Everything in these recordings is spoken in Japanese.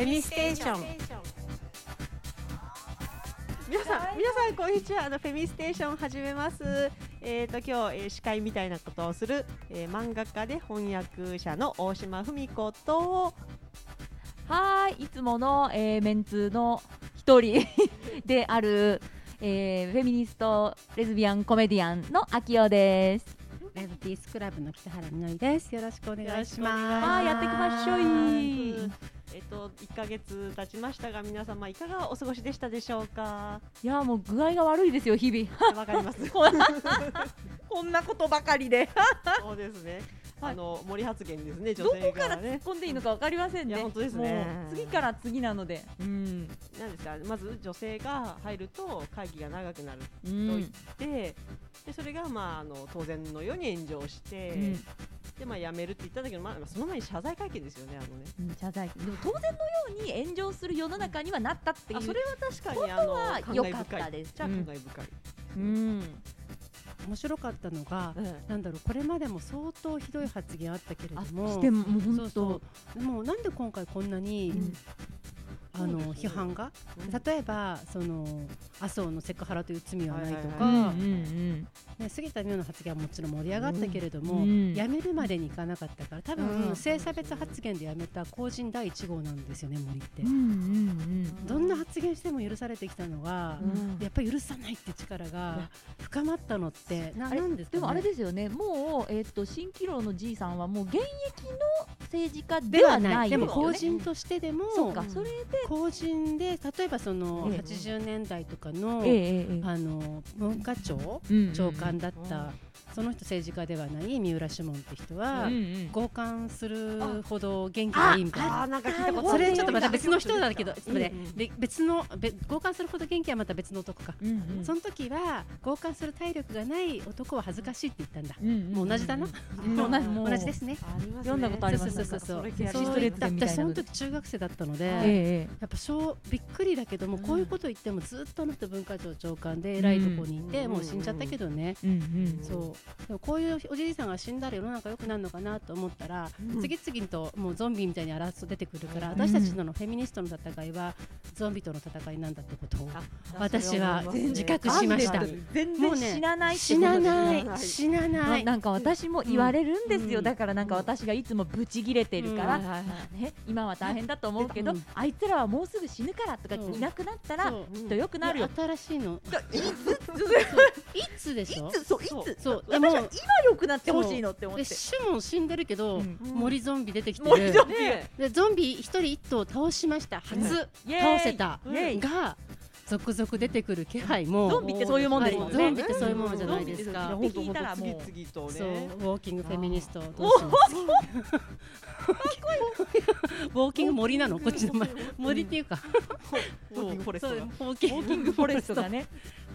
ェミステーション皆さん、皆さんこんにちは。あのフェミステーション始めます。えっ、と今日、えー司会みたいなことをする、えー漫画家で翻訳者の大島文子とはーい、いつもの、えーメンツの一人である、えーフェミニストレズビアンコメディアンの秋代です。レブティースクラブの北原みのりです。よろしくお願いします。はいやっていきましょいえっ、と1ヶ月経ちましたが皆様いかがお過ごしでしたでしょうか？いやーもう具合が悪いですよ日々。わかります。こんなこんなことばかりで。そうですね。はいあの森発言ですね。女ど性こから突っ。込んでいいのかわかりませんね。いや本当ですね次から次なので。うん。なんですか。まず女性が入ると会議が長くなるうと言っん。て、でそれがまああの当然のように炎上して、うんでまあ辞めるって言ったんだけど、まあその前に謝罪会見ですよね。あのね。うん謝罪でも当然のように炎上する世の中にはなったっていう。あそれは確かにあことはの感良かっ。たですじゃあ感慨深い。うん。面白かったのが、うんなんだろうこれまでも相当ひどい発言あったけれどあも、してももう本当。そうそう。でもなんで今回こんなに、うんあの批判が、うん例えばその麻生のセクハラという罪はないとか、ね、杉田水脈の発言はもちろん盛り上がったけれども、うん辞めるまでにいかなかったから多分、うん性差別発言で辞めた公人第一号なんですよね森って。どんな発言しても許されてきたのが、うん。やっぱり許さないって力が深まったのってななんですでもあれですよね、もう、えっと蜃気楼のじいさんはもう現役の政治家でではない。いでも公人としてでも、そうか、うんそれで、公人で例えばそのええ。80年代とかの,、あの文化庁長官だった、うんその人政治家ではない三浦志門って人は、うんうん。強姦するほど元気がいいみたいな。あーなんか聞いたことあそるれちょっとまた別の人だけど、うんでで別のべ強姦するほど元気はまた別の男か、その時は強姦する体力がない男は恥ずかしいって言ったんだ、もう同じだな。うん。同じですね。読んだことあります。そうそうそうそう。いなので。私その時中学生だったので、やっぱ小びっくりだけども、こういうこと言ってもずっとあの人文化庁長官で偉いとこにいて、うん。もう死んじゃったけどね、うんうんそう。でもこういうおじいさんが死んだら世の中良くなるのかなと思ったら、うん。次々ともうゾンビみたいに争出てくるから、うん。私たちとのフェミニストの戦いはゾンビとの戦いなんだってことをあ私は自覚しました。全然もう。ね死なない死なないい死ななない。なんか私も言われるんですよ、うん。だからなんか私がいつもブチギレてるから、ね、今は大変だと思うけど、うん。あいつらはもうすぐ死ぬからとかいなくなったらきっと良くなるよ。新しいの。いいつ？でしょ？つ？そういつ？そう。でも今良くなってほしいのって思って。で。シュモン死んでるけど、うん。森ゾンビ出てきてる。森ゾンビ。ねでゾンビ一人一頭倒しました。初、倒せた。が続々出てくる気配もゾンビってそういうもんですもんね。はい。ゾンビってそういうものじゃないですか。ゾンビって聞いたらもう。次々とそうウねォーキングフェミニスト。どうします？ウォーキング森なの？こっちの前。森っていうか。ウォーキングフォレスト。がそうウォーキングウォーキングフォレストがね。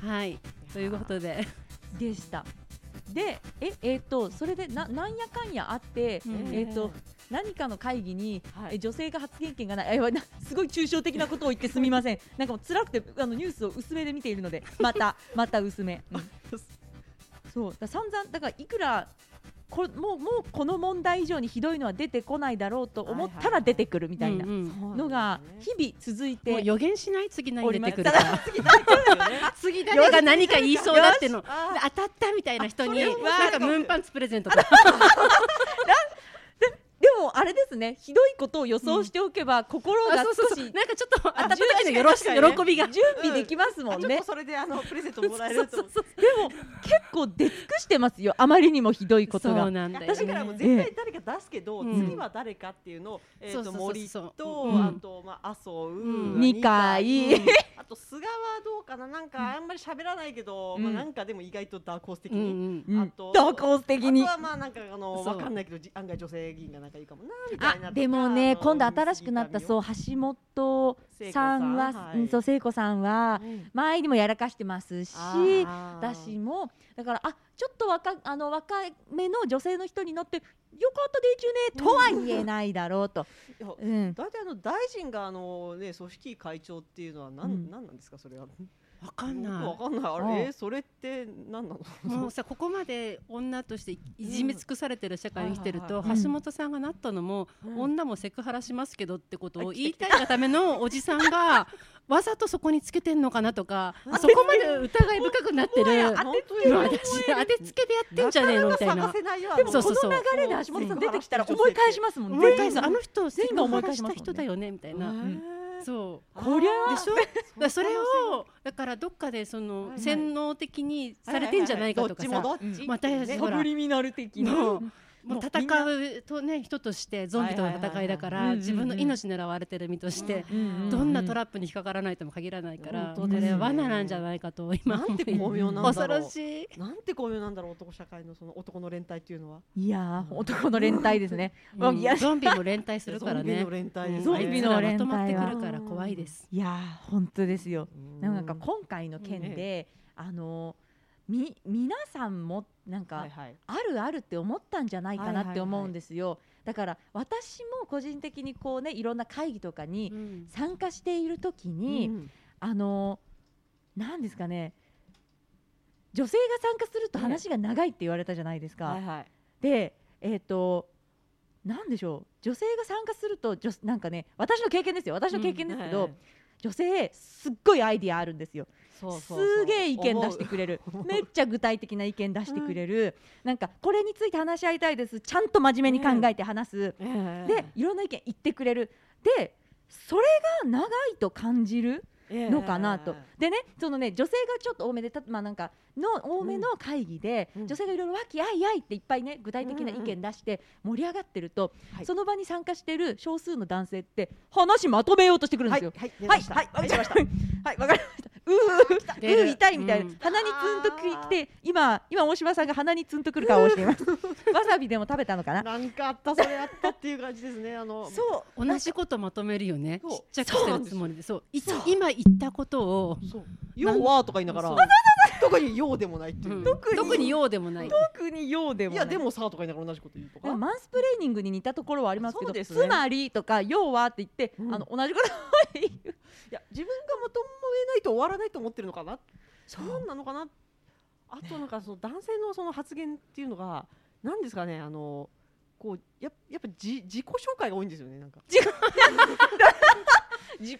はい。ということで。でした。で、え、えっ、と、それでな、なんやかんやあって、うんえっ、と、何かの会議に、はいえ女性が発言権がない、え、わなすごい抽象的なことを言ってすみません。なんかもう辛くて、あのニュースを薄めで見ているので、また、また薄め。うん そう、だ散々、だからいくら。こもうもうこの問題以上にひどいのは出てこないだろうと思ったら出てくるみたいなのが日々続いて予言しない次何出てくるか次誰が何か言いそうだっての。あ当たったみたいな人になんかムーンパンツプレゼントとか。でもあれですね。ひどいことを予想しておけば心が少しなんかちょっと温かい喜びが。準備できますもんね。ちょっと。それであのプレゼントもらえるとでも結構出尽くしてますよ。あまりにもひどいことが。なんだよね。私からも絶対誰か出すけど、うん。次は誰かっていうのを、えー、と森と、うん。あと、まあ、麻生、ん。二階。うん。あと菅はどうかな。なんかあんまり喋らないけど、うん。まあ、なんかでも意外とダークホース的に、あとダークホース的に。あとはまあなんかあのわかんないけどじ案外女性議員がなんかいいかもなみたいなあでもね今度新しくなったそう橋本さんは聖子さん。はいうんそう聖子さんはうん。前にもやらかしてますし私もだからあちょっと若あの若めの女性の人になってよかったでちゅねとは言えないだろうと。うん。大体あの大臣があのね組織委会長っていうのはなん、うん。なんなんですかそれは。わかんよくわなかんない。ああれえーそれって何なの？いもうさここまで女としていじめ尽くされてる社会に生きてると、橋本さんがなったのも、うん。女もセクハラしますけどってことを言いたいがためのおじさんが わざとそこにつけてんのかなとかうんそこまで疑い深くなってる本当今私当てつけでやってんじゃねえの？みたいな。かか探せないよでもそうそうそう。この流れで橋本さん出てきたら思い返しますもん。思い返す。全員があの人セク全員が思いハラし返した人だよねみたいな、うん。そう。こりゃでしょ？それをだからどっかでそのはいはい。洗脳的にされてんじゃないかとかさ、どっちもどっちまたやね。ほら。サブリミナル的なのもう戦うとね人としてゾンビとの戦いだから自分の命狙われてる身としてうんどんなトラップに引っかからないとも限らないからこ本当ですね。れは罠なんじゃないかと今なんて巧妙なんだろう。恐ろしい。なんて巧妙なんだろう男社会のその男の連帯っていうのは。いやー男の連帯ですね。ゾンビも連帯するからね。ゾンビの連帯ですね。ゾンビの連帯はまってくるから怖いです。いやー本当ですよ。うん。なんか今回の件で、あのみ皆さんもなんか、はいはい。あるあるって思ったんじゃないかなって思うんですよ、だから私も個人的にこうねいろんな会議とかにうん。参加している時に、うん。あのなんですかね女性が参加すると話が長いって言われたじゃないですか、はいはい。でえっ、となんでしょう女性が参加すると女なんかね私の経験ですよ私の経験ですけど、はいはい。女性すっごいアイディアあるんですよすげえ意見出してくれる。めっちゃ具体的な意見出してくれる、なんかこれについて話し合いたいです。ちゃんと真面目に考えて話す、ええ。でいろんな意見言ってくれる。でそれが長いと感じるのかなと、でねそのね女性がちょっと多めでたまあなんかの多めの会議で、うん。女性がいろいろ和気あいあいっていっぱいね具体的な意見出して盛り上がってると、はい。その場に参加してる少数の男性って話まとめようとしてくるんですよ。はい。出はい。ました。はい。わかりました。はい。わかりました。う痛いみたいな、うん。鼻にツンときて今今大島さんが鼻にツンとくる顔をしています。わさびでも食べたのかな？なんかあったそれあったっていう感じですね。あのそう。同じことまとめるよね。ちっちゃくしてるつもりで。そう。いそう。今言ったことをそう。要はとか言いながら特に用でもないっていう。う。ん。特に特に用でもない。特に用でもない。いやでもさとか言いながら同じこと言うとか。マンスプレーニングに似たところはありますけどね。つまりとか要はって言って、うん。あの同じことを言ういや自分がまとめないと終わらないと思ってるのかな？そうなのかな？あとなんかその男性のその発言っていうのがなんですかねあのこうややっぱじ自己紹介が多いんですよねなんか。自己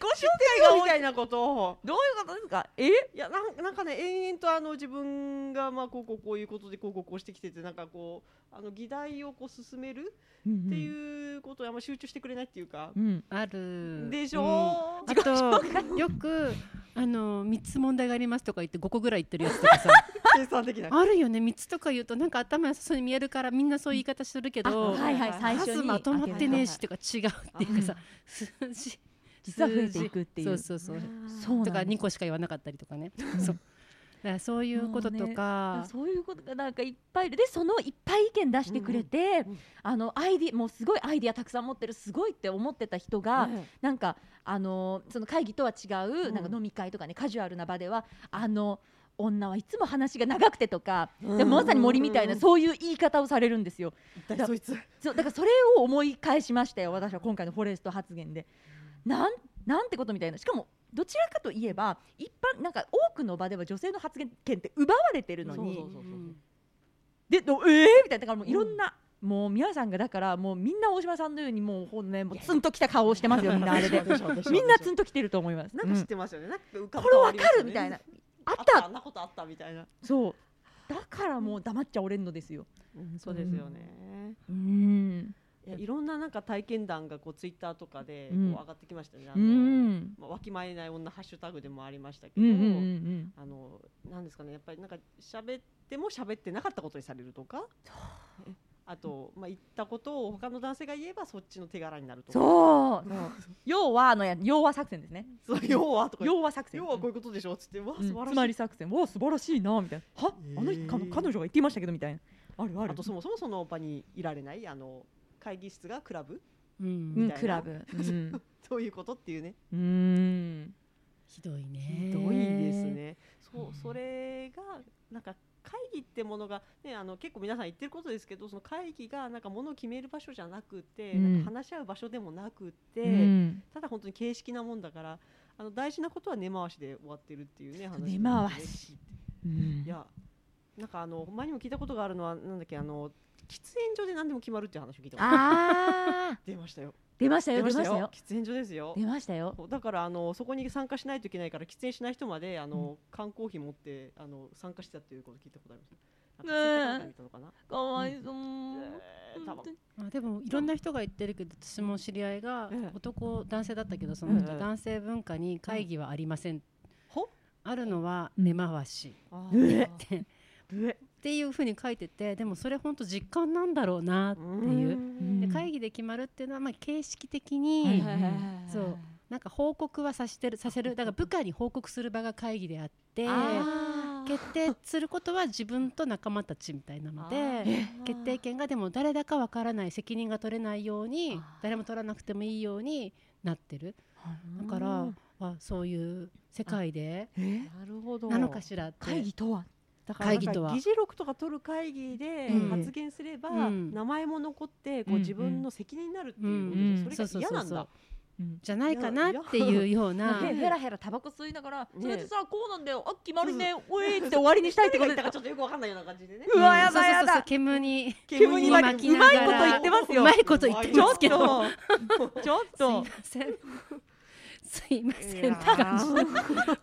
紹みたいなことを。どういうことですか？え？いやなんなんかね延々とあの自分がまあこうこうこういうことでこうこうこうしてきててなんかこうあの議題をこう進めるっっていうことをあんま集中してくれないっていうか、うん、ある。でしょ、うん。あとよくあの三つ問題がありますとか言って五個ぐらい言ってるやつとかさ。計算できない。あるよね。三つとか言うとなんか頭良さそうに見えるからみんなそういう言い方するけあどはいはい。最初まとまってねえし開とか違うっていうかさ数字。実は増えていくっていう。そうそうそう。そうとか2個しか言わなかったりとかね。そう。だからそういうこととか。ねそういうことがなんかいっぱいでそのいっぱい意見出してくれて、うんうんあのアイディもうすごいアイディアたくさん持ってるすごいって思ってた人が、ね。なんかあのその会議とは違う、うん。なんか飲み会とかねカジュアルな場ではあの女はいつも話が長くてとか、うん。でもまさに森みたいなうんそういう言い方をされるんですよ。一体そいつ。そうだからそれを思い返しましたよ私は今回のフォレスト発言で。なんなんてことみたいな。しかもどちらかといえば一般なんか多くの場では女性の発言権って奪われてるのにでどえー、みたいなだからもういろんな、もう皆さんがだからもうみんな大島さんのようにもうほんねもうツンときた顔をしてますよみんなあれでみんなツンときてると思います。なんか知っうんてますよね。なんか浮かこれわかるみたいな。あっあったあたんなことあったみたいな。そうだからもう黙っちゃおれんのですよ。そうですよね。うんいろんななんか体験談がこうツイッターとかでこう上がってきましたね。あうのん。まあわきまえない女ハッシュタグでもありましたけど。うんうんうんあのなんですかねやっぱりなんか喋っても喋ってなかったことにされるとか？えあと、まあ、言ったことを他の男性が言えばそっちの手柄になるとか。そう。要はあのや要は作戦ですね。そう要はとか。要は作戦。要はこういうことでしょっつって、わうん。素晴らしい、つまり作戦。わ素晴らしいなみたいな。は、あのえー。か彼女が言っていましたけどみたいな。あるある。あとそもそもその場にいられないあの会議室がクラブ？うん。うんみたいな。クラブ。う んそういうことっていうね。うん。ひどいね。ひどいですね。そううんそれがなんか会議ってものが、ね、あの結構皆さん言ってることですけどその会議がなんかものを決める場所じゃなくて、うん。なんか話し合う場所でもなくて、うん。ただ本当に形式なもんだからあの大事なことは根回しで終わってるっていうね話根回し。う んいやなんかあの前にも聞いたことがあるのはなんだっけあの喫煙所で何でも決まるっていう話を聞いたこと。ああ 出ましたよ。出ましたよ出ましたよ。喫煙所ですよ。出ましたよ。だからあのそこに参加しないといけないから喫煙しない人まであの、缶コーヒー持ってあの参加してたっていうこと聞いたことあります。なんかわいそう。えー多分。あでもいろんな人が言ってるけど私も知り合いがええ男男性だったけどその人ええ男性文化に会議はありません。ほあるのは根回し。ってっえていうふうに書いててでもそれ本当実感なんだろうなっていう。うん。で会議で決まるっていうのはまあ形式的はいにそう。なんか報告はさせてるさせる。だから部下に報告する場が会議であって決定することは自分と仲間たちみたいなのでえ。決定権がでも誰だかわからない責任が取れないように誰も取らなくてもいいようになってる。だからあそういう世界でえ？なるほどなのかしらって。会議とはだから会議とは。なんか議事録とか取る会議でうん。発言すれば、うん。名前も残ってこううん。自分の責任になるっていううん。ことで、それが嫌なんだ。うん。じゃないかなっていうような。へへらへらタバコ吸いながら、ねそれでさこうなんだよ。あ決まりねおいって終わりにしたいってことですか誰が言ったかちょっとよくわかんないような感じでね。うわやそうそうそうそうだやだ煙に煙に巻きうまいこと言ってますよ。うまいこと言ってちょっますけど。とちょっ すいとませんすいません。って感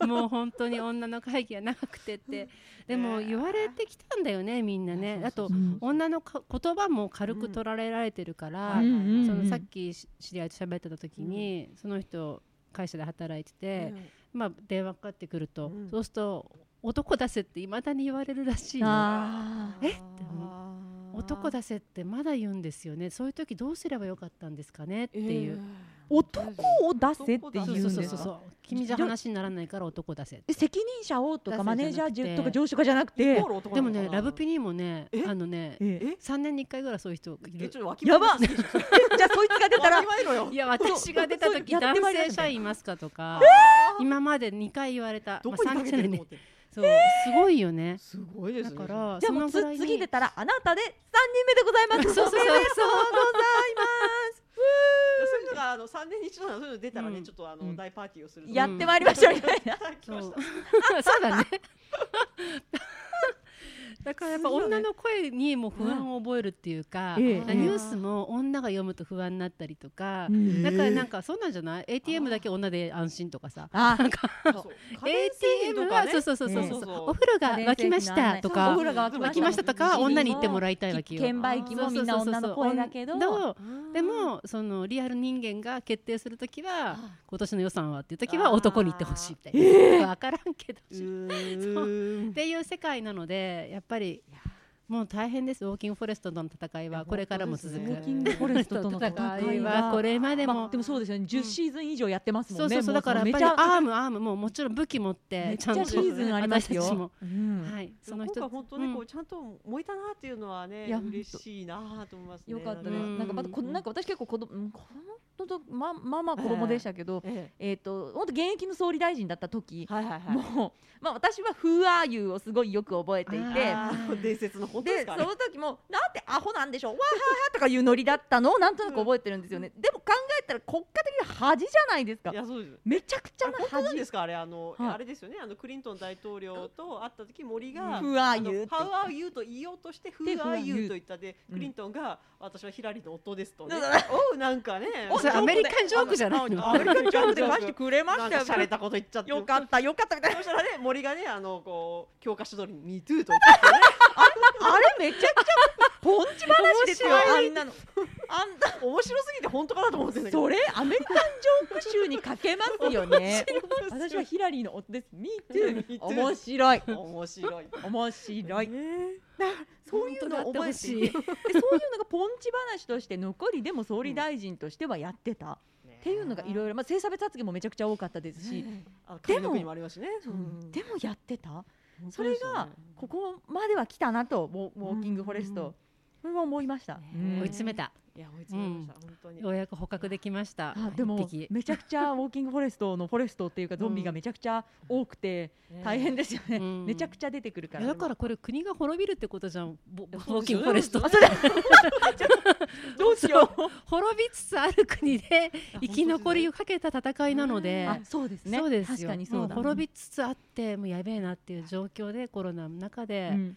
じもう本当に女の会議は長くてって。でも言われてきたんだよねみんなね。あとうん女のか言葉も軽く取られられてるから、うんうんそのさっきし知り合いと喋ってた時に、その人会社で働いてて、まあ、電話かかってくると、うん。そうすると男出せっていまだに言われるらしい。え？って男出せってまだ言うんですよね。そういう時どうすればよかったんですかねっていう、男を出せって言そううんそうですかそう。君じゃ話にならないから男出せえ責任者をとかマネージャーとか上司とかじゃなくて。でもねラブピニーもねえ？あのねええ。3年に1回ぐらいそういう人やば じゃあそいつが出たら。いや私が出た時そうやって男性社員いますかとか今まで2回言われたどまこにかねと思ってるそうすごいよね。すごいですね。だからじゃあもう次出たらあなたで3人目でございます。そうそうそう。おめでとうございます いうのがあの三年に一度のそういうの出たらね、うんちょっとあの、うん大パーティーをするやってまいりましょうみたいなそうだねだからやっぱ女の声にも不安を覚えるっていうか、ニュースも女が読むと不安になったりとか、うん。だからなんかそうなんじゃない？ATM だけ女で安心とかさ。あそう。家電製品 ATM とかね。はそうそうそうそうええそうお風呂が沸きましたとおか風呂が沸きました。とかは女に言ってもらいたいわけよ。券売機もみんな女の声だけど。でもそのリアル人間が決定するときはあ今年の予算はっていうときは男に言ってほしいみたいな、え分からんけど、うっていう世界なのでやっぱりもう大変です。ウォーキングフォレストとの戦いはこれからも続く、ウォーキングフォレストとの戦いはこれまでも、まあでもそうですよね。10シーズン以上やってますもそうんそうそうだからやっぱりめちゃアームアームももちろん武器持っめっちてちゃんと。ゃシーズンありますよ。はい。そそのの人本当ね、うん。こうちゃんと燃えたなっていうのはねいや嬉しいなと思いますね。よかったです。うん。なんかまたこなんか私結構子供うん子供とままあまあ子供でしたけど、ええ。っ、と本当現役の総理大臣だった時え、はいはいはい。もうまあ私は Who are you をすごいよく覚えていて。伝説のでそ。の時もなんてアホなんでしょう。わはは とかいうノリだったのをなんとなく覚えてるんですよね、でも考えたら国家的に恥じゃないですか。いやそうです。めちゃくちゃな恥。ですか？あれあの、はい。あれですよね。あのクリントン大統領と会った時森が、Who are you How are you と。言おうとして Who で are you と言ったで、う。んクリントンが私はヒラリーの夫ですとね。おうなんかね。アメリカンジョークじゃないの？アメリカンジョークで出してくれましたよか洒落たこと言っちゃって。よかったよかった。みたいなそしたらね森がねあのこう教科書通りに Me too と言ってね。あれめちゃくちゃポンチ話ですよ。あんな。のあんた面白すぎて本当かなと思ってんだけど。それアメリカンジョーク集にかけますよね。私はヒラリーの夫です。Me too 面白い。面白い。面白い。ねそういうのを覚えてい。そういうのがポンチ話として残りでも総理大臣としてはやってた、っていうのがいろいろ、まあ、性差別発言もめちゃくちゃ多かったですし、あでもでもやってた。本それがここまでは来たなとウォーキングフォレスト、それは思いました、うん。追い詰めたいや追いつきました、本当に。ようやく捕獲できました。あでもめちゃくちゃウォーキングフォレストのフォレストっていうかゾンビがめちゃくちゃ多くて大変ですよね、うん。めちゃくちゃ出てくるから。だからこれ国が滅びるってことじゃんボウォーキングフォレストあそれ どうしよう。滅びつつある国で生き残りをかけた戦いなので。あそうですね。そうですよ。確かにそう滅びつつあってもうやべえなっていう状況でコロナの中で、うん。ね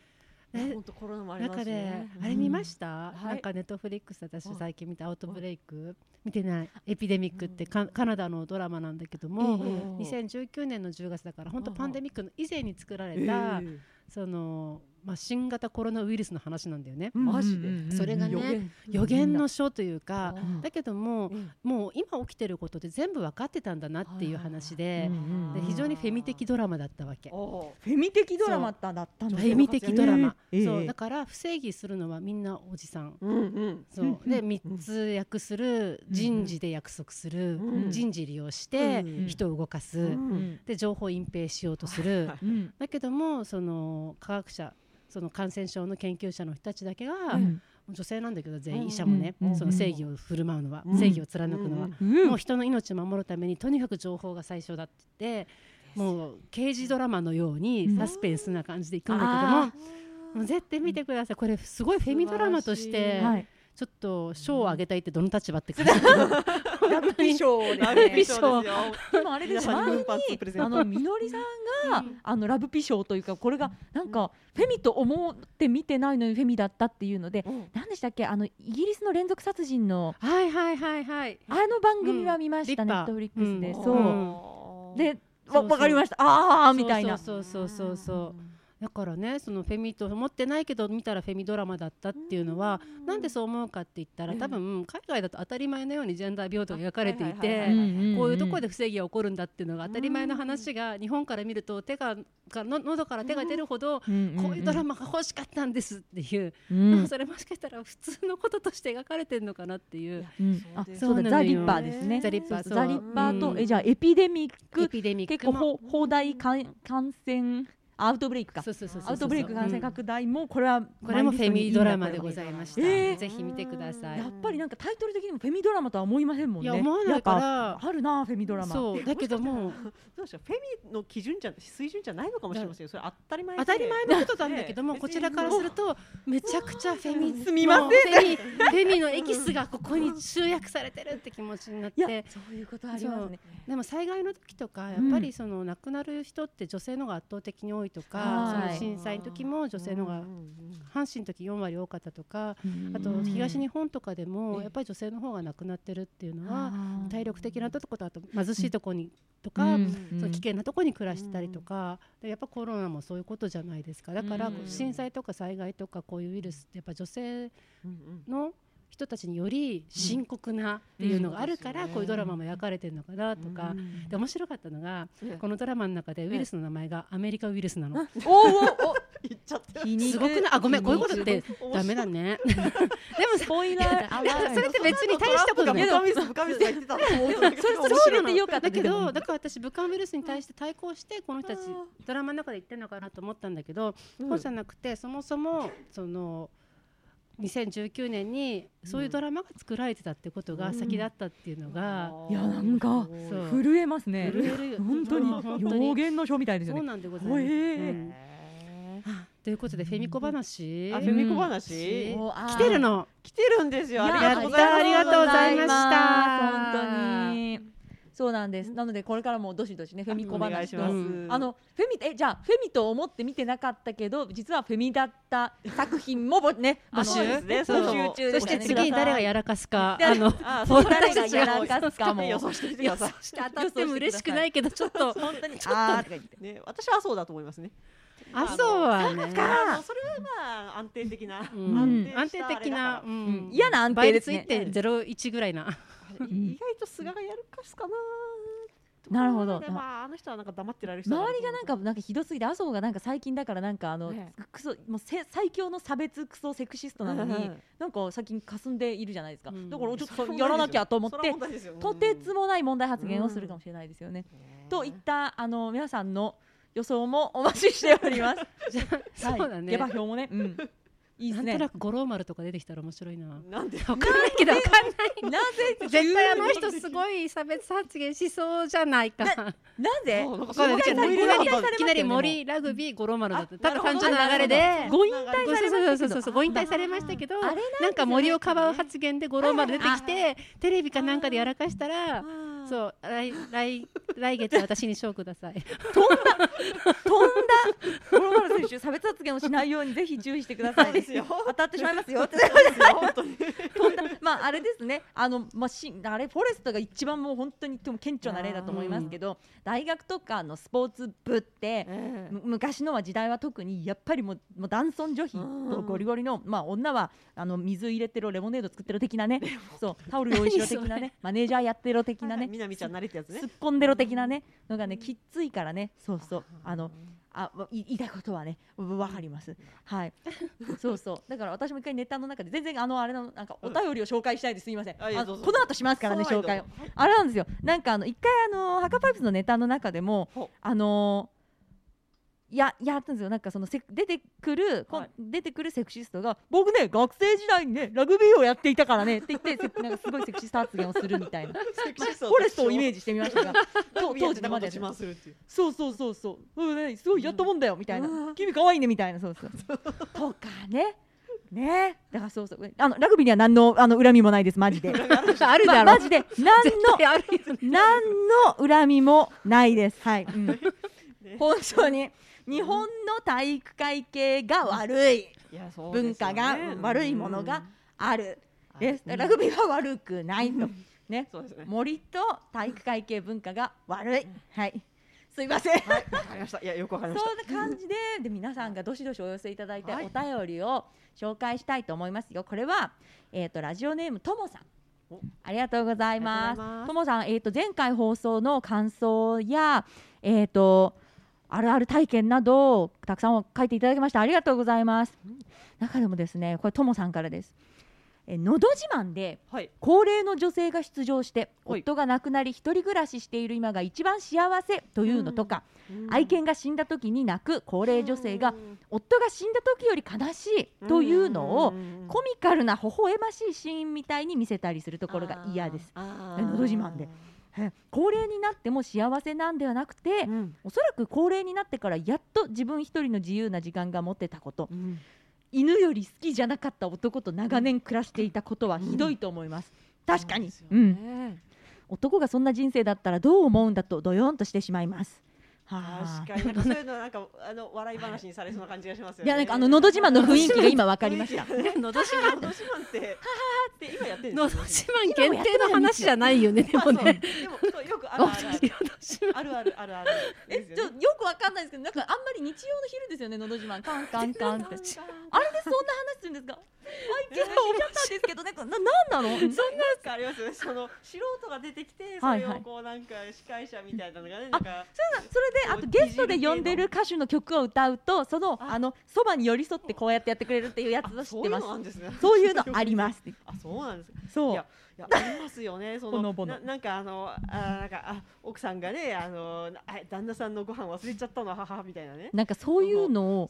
本当コロナもありますね。あれ見ました、はい。なんかネットフリックス私はい最近見たアウトブレイク、見てない。エピデミックってカ,、カナダのドラマなんだけども、ええ。2019年の10月だから本当はいパンデミックの以前に作られえた、ーそのまあ、新型コロナウイルスの話なんだよね。マジで？それがね予言。予言の書というか、うんだけどもうん。もう今起きてることで全部分かってたんだなっていう話でで非常にフェミ的ドラマだったわけ。おフェミ的ドラマだったのフェミ的ドラマ、ええそう。だから不正義するのはみんなおじさん。ーうんうん。そう。で3つ訳する人事で約束する、うん人事利用してうん人を動かす、うんで情報隠蔽しようとする、だけどもその科学者その感染症の研究者の人たちだけが、うん。女性なんだけど全うん員医者もね、うんその正義を振る舞うのは、うん正義を貫くのは、うんもう人の命を守るためにとにかく情報が最初だって言ってもう刑事ドラマのようにうん。サスペンスな感じでいくんだけども、あもう絶対見てください。これすごいフェミドラマとして、はい。ちょっと賞をあげたいってどの立場って感じ ラブピ賞ですラねブピ賞でもあれです。前にあのみのりさんが、あのラブピ賞というかこれがなんかフェミと思って見てないのにフェミだったっていうのでうん。何でしたっけ？あのイギリスの連続殺人のはいはいはいはい。あの番組は見ました、うんネットフリックスで、うん。そう、うんでわわかりました。ああみたいな。そうそうそうそうそうだからねそのフェミと思ってないけど見たらフェミドラマだったっていうのはなんでそう思うかって言ったら多分海外だと当たり前のようにジェンダー平等が描かれていてこういうところで不正義が起こるんだっていうのが当たり前の話が日本から見ると手ががの喉から手が出るほどこういうドラマが欲しかったんですっていう それもしかしたら普通のこととして描かれてるのかなっていう。うんあそうだザ・リッパーですね。ザリッパーそうそうザ・リッパーと、じゃあエピデミッエクピデミッ結構ほ放題感感染アウトブレイクか。そうそうそうそうアウトブレイク感染拡大もこれはこれもフェミドラマでございました、えー。ぜひ見てください。やっぱりなんかタイトル的にもフェミドラマとは思いませんもんね。いや思わないから。ぱあるなフェミドラマ。そう。だけども。どうしようフェミの基準じゃ水準じゃないのかもしれませんよ。それ当たり前で。当たり前のことなんだけどもねこちらからするとめちゃくちゃフェミすみません。フェミフェミのエキスがここに集約されてるって気持ちになっいやてそういうことありますね。でも災害の時とかやっぱりその亡くなる人って女性の方が圧倒的に多いとか、はい。その震災の時も女性の方が阪神の時4割多かったとかあとうん東日本とかでもええやっぱり女性の方が亡くなってるっていうのは体力的なとことあと貧しいとこにとか、うん。その危険なところに暮らしてたりとか、でやっぱコロナもそういうことじゃないですか。だからうん。震災とか災害とかこういうウイルスってやっぱ女性の人たちにより深刻なっていうのがあるから、うん。こういうドラマも描かれてるのかなとか、うん。で面白かったのがうん。このドラマの中でウイルスの名前がアメリカウイルスなの。おーおお言っちゃってすごくない？あごめんこういうことってダメだね。でもスポイラー。いやそれって別に大したことない。それそれそうなの知れてよかった。だけどだから私武漢ウイルスに対して対抗してこの人たちドラマの中で言ってるのかなと思ったんだけど、うんそうじゃなくてそもそもその2019年にそういうドラマが作られてたってことが先だったっていうのが、いやなんか震えますね。震える。よ本当に。予言の書みたいですよね。そうなんでございます。ほえー。うんということでフェミコ話、あフェミコ話？来てるの。来てるんですよ。いやありがとうございますありがとうございました。本当にそうなんです。なのでこれからもどしどしねフェミコお願い話とします。うん。あのフェミえじゃあフェミと思って見てなかったけど実はフェミだった作品もぼね募集。あのね。募集中でそして次に誰がやらかすか。であの誰がやらかすかも。予想してみてください。して当たっても嬉しくない。けどちょっと本当にあね私はそうだと思いますね。あそうはね。それはまあ安定的な、うん。安定的な、嫌な安定倍率ですね1.01ぐらいな意外と菅がやるかすかななるほど。でまああの人はなんか黙ってられる人周りがなんかなんかひどすぎて麻生がなんか最近だからなんかあの、ねクソもうせ最強の差別クソセクシストなのになんか最近霞んでいるじゃないですか、うん。だからちょっとやらなきゃと思ってとてつもない問題発言をするかもしれないですよね。といったあの皆さんの予想もお待ちしております。そうだね。下馬評もね、うん、いいですねなんとなく五郎丸とか出てきたら面白いな。わなんで？かんないけどわかんない。なぜ？絶対あの人すごい差別発言しそうじゃないか。なぜ？わかんないいきなり森ラグビー五郎丸だった。あただ単純な流れなでる。ご引退されましたけどそうそうそうそうご引退されましたけどなんか森をかばう発言で五郎丸出てきてテレビかなんかでやらかしたらうそう来 来来月私に賞ください。飛んだ。五郎丸選手差別発言をしないようにぜひ注意してくださいですよ。当たってしまいますよ。って 飛んだ。まああれですね。あのまあしあれフォレストが一番もう本当にとても顕著な例だと思いますけど大学とかのスポーツ部ってむ昔のは時代は特にやっぱりもうもう男尊女卑とゴリゴリの、まあ、女はあの水入れてろレモネード作ってろ的なね。そうタオル用意しろ的なね。マネージャーやってろ的なねみなみちゃん慣れたやつね。突っ込んでろ的なねのがねきっついからね。そうそう。あのあ言いたいことはねわわかります。はい。そうそう。だから私も一回ネタの中で全然あのあれのなんかお便りを紹介したいです。すいません。あいやどうぞあこの後しますからね紹介を。あれなんですよ。なんかあの一回あのハカパイプスのネタの中でもあのややったんですよ。なんかそのせ出てくる、はい。出てくるセクシストが僕ね学生時代にねラグビーをやっていたからねって言ってせなんかすごいセクシスト発言をするみたいな。セクシストフォレストをイメージしてみましたが当当時のまでそうそうそうそう、うんね、すごいやったもんだよみたいな、うん君可愛いねみたいな。そうそうとかね。ね。だからそうそう。あのラグビーには何のあの恨みもないですマジで。あるだろ。まマジで。何の何の恨みもないです。はい、うん。本当に日本の体育会系が悪い。う文ですよね。化が悪いものがある。うん。ラグビーは悪くないと。ね。ね。森と体育会系文化が悪い。はい。すいません。はいわかりました。いやよくわかりましそんな感じでで皆さんがどしどしお寄せいただいてはい。お便りを紹介したいと思いますよ。これはえっ、とラジオネームともさん。お。ありがとうございあます。りがとうございます。ともさん、えっ、と前回放送の感想やえっ、とあるある体験などをたくさん書いていただきました。ありがとうございます。中でもですね、これともさんからです。えのど自慢でたはい高齢の女性が出場してはい夫が亡くなり一人暮らししている今が一番幸せというのとか、愛犬が死んだ時に泣く高齢女性が夫が死んだ時より悲しいというのをコミカルな微笑ましいシーンみたいに見せたりするところが嫌です。のど自慢でえ高齢になっても幸せなんではなくて、うん。おそらく高齢になってからやっと自分一人の自由な時間が持てたこと。うん。犬より好きじゃなかった男と長年暮らしていたことはひどいと思います、確かに。そうんね。男がそんな人生だったらどう思うんだとドヨンとしてしまいます。はあ確かに。なんかそういうのなんかあの笑い話にされそうな感じがしますよね。い。やなんかあののど自慢の雰囲気が今分かりました。のど自慢のど自慢ってははって今やってるんのど。自慢限定の話じゃないよねでもね。でもよくあるある。あるある。あるあるえちょよくわかんないですけどなんかあんまり日曜の昼ですよねのど自慢。カンカンカンって。あれでそんな話するんですか？愛犬が死んじゃったんですけどねななんなの？そんな。やつあります。その素人が出てきて、それをこうなんか司会者みたいなのがね、なんかそれであとゲストで呼んでる歌手の曲を歌うとそのあ。のそばに寄り添ってこうやってやってくれるっていうやつを知ってます。そういうのあります。あ、そうなんです。そういやありますよね。そほのぼののななんかあのあなんかあ奥さんがねあのあ旦那さんのご飯忘れちゃったの母みたいなね。なんかそういうのを。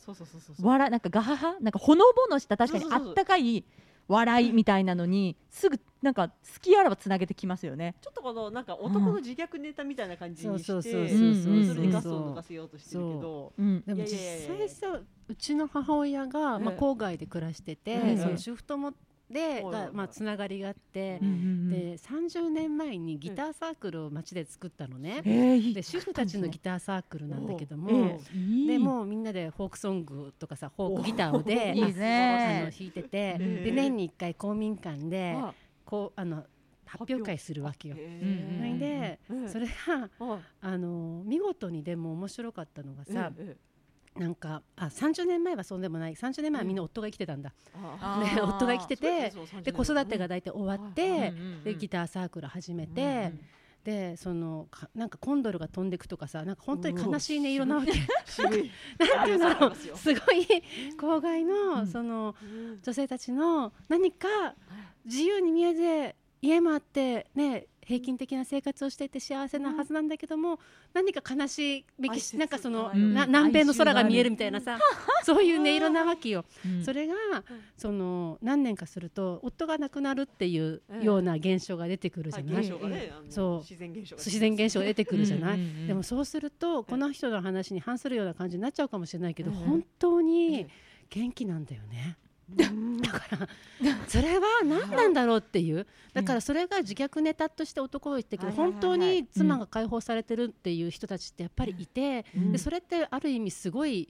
笑なんかガハハ？なんかほのぼのした確かにあったかい笑いみたいなのにすぐなんか好きあらばつなげてきますよね。ちょっとこのなんか男の自虐ネタみたいな感じにして、そうそうそうそうそうそれでガスを抜かせようとしてるけど。うん、でも実際さうちの母親が、まあ、ええ郊外で暮らしてて、ええそのシフトもで、はいがまあ、つながりがあってうんう、んで30年前にギターサークルを町で作ったのね、で主婦たちのギターサークルなんだけども、ええいい。でもうみんなでフォークソングとかさフォークギターをでいいあの弾いてて、ええで年に1回公民館であこうあの発表会するわけよ。それーで、うんそれがああの見事にでも面白かったのがさ、ええなんかあ30年前はそうでもない。30年前はみんな夫が生きてたんだ、あね、夫が生きててで子育てが大体終わって、でギターサークル始めて、でそのかなんかコンドルが飛んでくとかさなんか本当に悲しい音色なわけ。なんていうのすごい郊外の、うん。そのうん。女性たちの何か自由に見えて家もあってね平均的な生活をしていて幸せなはずなんだけども、何か悲しいメキシ哀なんかその、切うんな南米の空が見えるみたいなさそういう音色なわけよ。うん。それが、その何年かすると夫が亡くなるっていうような現象が出てくるじゃない、現象がね、そう。自然現象が自然現象が出てくるじゃない、うんうんうんでもそうするとこの人の話に反するような感じになっちゃうかもしれないけど、うん本当えにえ。元気なんだよね。うん。だからそれは何なんだろうっていう。だからそれが自虐ネタとして男は言ってるけど本当に妻が解放されてるっていう人たちってやっぱりいてうん。でそれってある意味すごい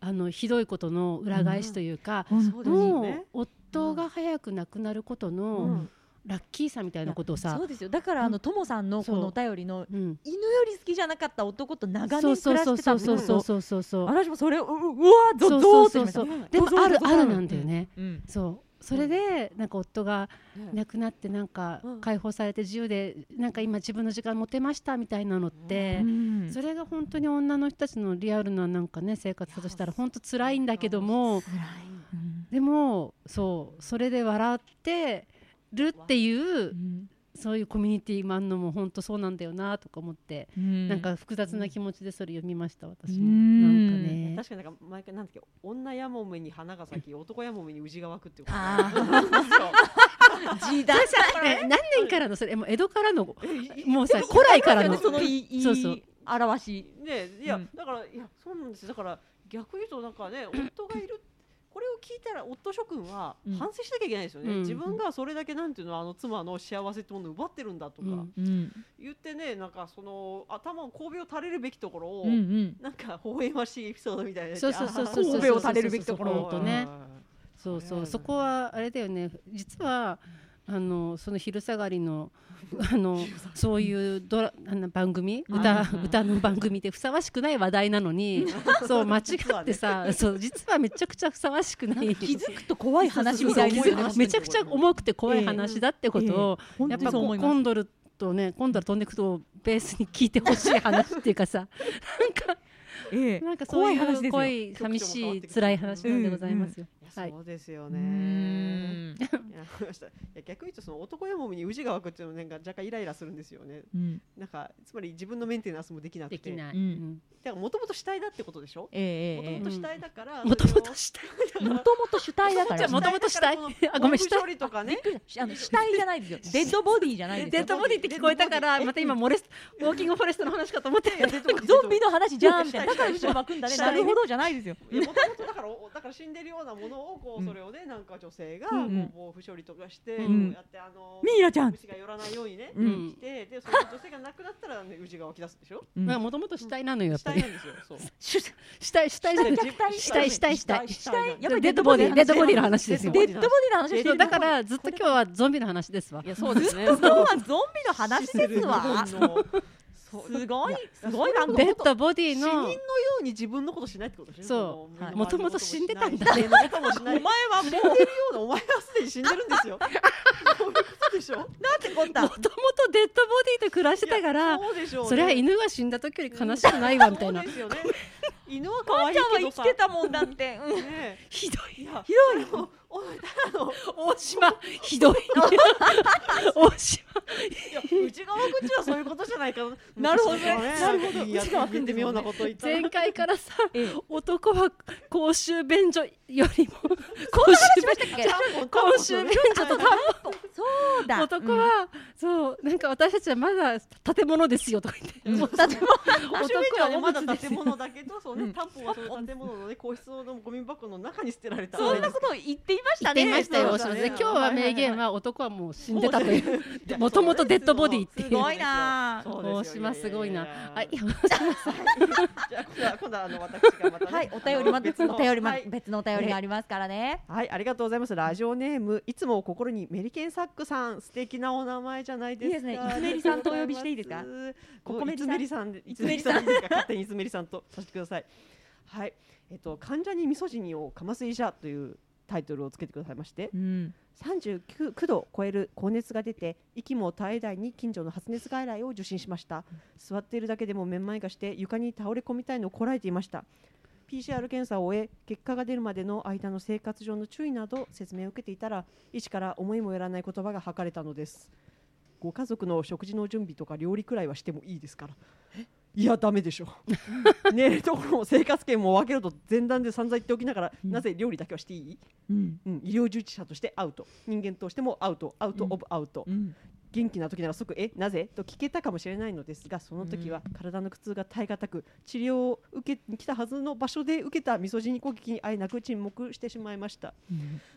あのひどいことの裏返しというかもうね。夫が早く亡くなることうのんラッキーさみたいなことをさそうですよ。だからあのともさんのこのお便りのうん。犬より好きじゃなかった男と長そうそう年暮らしてたそうそうそうそうそう。そう私もそれうううわゾそうゾーそうそうってしました。でもあるあるなんだよね。うん。そう。それでなんか夫がね亡くなってなんかうん。解放されて自由でなんか今自分の時間持てましたみたいなのってうん。それが本当に女の人たちのリアルななんかね生活だとしたら本当辛いんだけどもでもそう。それで笑ってるっていううん。そういうコミュニティもあんのも本当そうなんだよなとか思ってうん。なんか複雑な気持ちでそれ読みました私も。うん。なんかね。確かになんか毎回なんだっけ女やもめに花が咲き男やもめに宇治が湧くっていうこと。あ時代 え何年からのそれ？もう江戸からの？もうさ古来からの？そのいいそうそう。表し。ねいや、うん。だからいやそうなんですよ。だから逆に言うとなんかね 夫がいるこれを聞いたら夫諸君はうん。反省しなきゃいけないですよね、うん。自分がそれだけなんていうのあの妻の幸せってものを奪ってるんだとか言ってねなんかその頭を神戸を垂れるべきところを、うんうん。なんか微笑ましいエピソードみたいなそうそうそうそう神戸を垂れるべきところ本当ねうんそうそう、はいそこはあれだよね実はあのその昼下がりのあの そういうドラあの番組歌うん。歌の番組でふさわしくない話題なのに そう間違ってさそう実はめちゃくちゃふさわしくない。気づくと怖い話みたいですよね。そうそうめちゃくちゃ重くて怖い話だってことを、やっぱコンドルとねコンドル飛んでくとベースに聞いてほしい話っていうかさなんかええ。なんかそういう濃い寂しい辛い話なんでございますよ。はい。そうですようね。ん。いや逆に言うとその男やもみに宇治が湧くっていうのなんか若干イライラするんですよね。うん。なんかつまり自分のメンテナンスもできなくて、だからもともと主体だってことでしょ？もともと主体だから、もともとしたもともと主体だから。もともと主体。あごめん主体。とかね。あの主体 じゃないですよ。デッドボディじゃないデッドボディって聞こえたからまた今モレス ウォーキングフォレストの話かと思って。ゾンビの話じゃんみたいな。だから後ろ巻くんだね。主体なるほどじゃないですよ。もともとだからおだから死んでるようなものをこう、うんそれをねなんか女性がうんこう防腐処理とかして、うんこうやってあのミイラちゃん虫が寄らないようにね、うんしてでその女性が亡くなったらね宇治が湧き出すでしょ？もともと主体なのよやっぱり主体な。んですよ。そう。主主体主体じゃなくて主体主体主体主体やっぱりデッドボディデッドボディの話？ですよ。デッドボディの話？をしてるそうだからずっと今日はゾンビの話ですわい。やそうですね。今日はゾンビの話ですわ すごいやすごい番組デッドボディ死人ののように自分のことしないってことでしょ？そうもともと死んでたんだ身の回りのこともしないお前はもう死んでるようなお前はすでに死んでるんですよ。そういうことでしょなんてこったもともとデッドボディと暮らしてたかいらやそうでしょうね。それは犬が死んだ時より悲しくないわみたいな。そうですよね。犬は可愛いちゃんはけどさ生きてたもんだって。うん。ねひどい。ひどい大島ひどい。大島。いや内側口はそういうことじゃないかな。るほどね。昔なるほど。内側言ってみようなこと言ったら。前回から。さええ。男は公衆便所よりも 公衆話しましたっけ公衆便所とそうだ。男は、そうなんか私たちはまだ建物ですよとか言って、うん。もうだっても公衆便所はねまだ建物だけどそうねうん。担保はその建物のね皇室のゴミ箱の中に捨てられた。そんなことを言っていましたね。言っていましたよ、今日は名言は男はもう死んでたという。もともとデッドボディっていう。すごいな。大島すごいなあいやじゃあ今度あの私がまたね。はいお便りま別の。お便りまはい。別のお便りがありますからね。はい、ありがとうございます。ラジオネーム、いつも心にメリケンサックさん、素敵なお名前じゃないですか。いいですね。いつめりさんとお呼びしていいですか？ここめりさん。いつめりさん勝手にいつめりさんとさせてください。はい、えっと、患者にミソジニをかます医者というタイトルをつけてくださいまして。うん。39 9度を超える高熱が出て息も絶え絶えに近所の発熱外来を受診しました。座っているだけでもめんまいがして床に倒れ込みたいのをこらえていました。PCR 検査を終え結果が出るまでの間の生活上の注意など説明を受けていたら医師から思いもよらない言葉が吐かれたのです。ご家族の食事の準備とか料理くらいはしてもいいですからいやダメでしょ。寝るところも生活圏も分けろと前段で散々言っておきながら、うん。なぜ料理だけはしていい、うん。うん、医療従事者としてアウト。人間としてもアウト。アウトうんオブアウト、うん。元気な時なら即えなぜ？と聞けたかもしれないのですがその時は体の苦痛が耐え難く治療を受けに来たはずの場所で受けたミソジニ攻撃にあえなく沈黙してしまいました。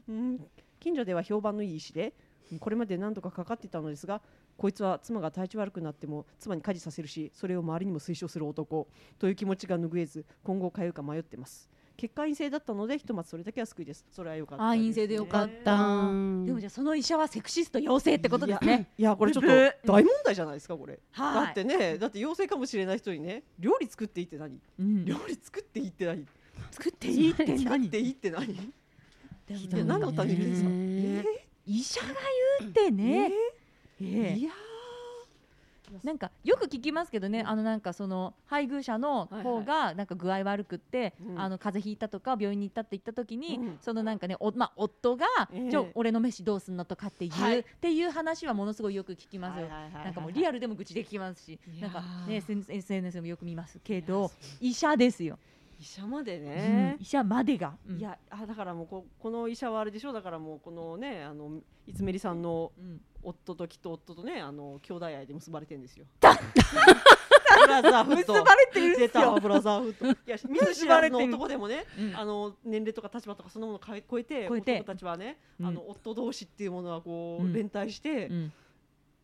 うん。近所では評判のいい医師でうん。これまで何度かかかっていたのですがこいつは妻が体調悪くなっても妻に家事させるしそれを周りにも推奨する男という気持ちが拭えず今後通うか迷ってます。結果陰性だったのでひとまずそれだけは救いです。それは良かった。あ陰性でよかった。うん。でもじゃあその医者はセクシスト陽性ってことですね。いやこれちょっと大問題じゃないですかこれ。だはい。ってねだって陽性かもしれない人にね料理作っていいって何？うん。料理作っていいって何？作っていいって作っ何ていいって何？何のためにですか？ね。医者が言うってねええ。えーいやなんかよく聞きますけどね、あのなんかその配偶者の方がなんか具合悪くって、うん。あの風邪ひいたとか病院に行ったって言った時に、うん。そのなんかねおまあ夫が、ええ。じゃあ俺の飯どうすんのとかっていう、はい。っていう話はものすごいよく聞きますよ。なんかもうリアルルでも愚痴で聞きますしなんかね SNS でもよく見ますけど、医者ですよ。医者までうんね医者までが。うん。いやあだからもうここの医者はあれでしょ。だからもうこのねあのいつめりさんのうん。夫ときっと夫とねあの兄弟愛で結ばれてるんですよ。ブラザーフット。結ばれてるんですよ。出た。ブラザーフット。いや見ず知らずの男でもねうん。あの年齢とか立場とかそのものを超えて超えて。男たちはね、うん。あの夫同士っていうものはこう、うん。連帯して、うん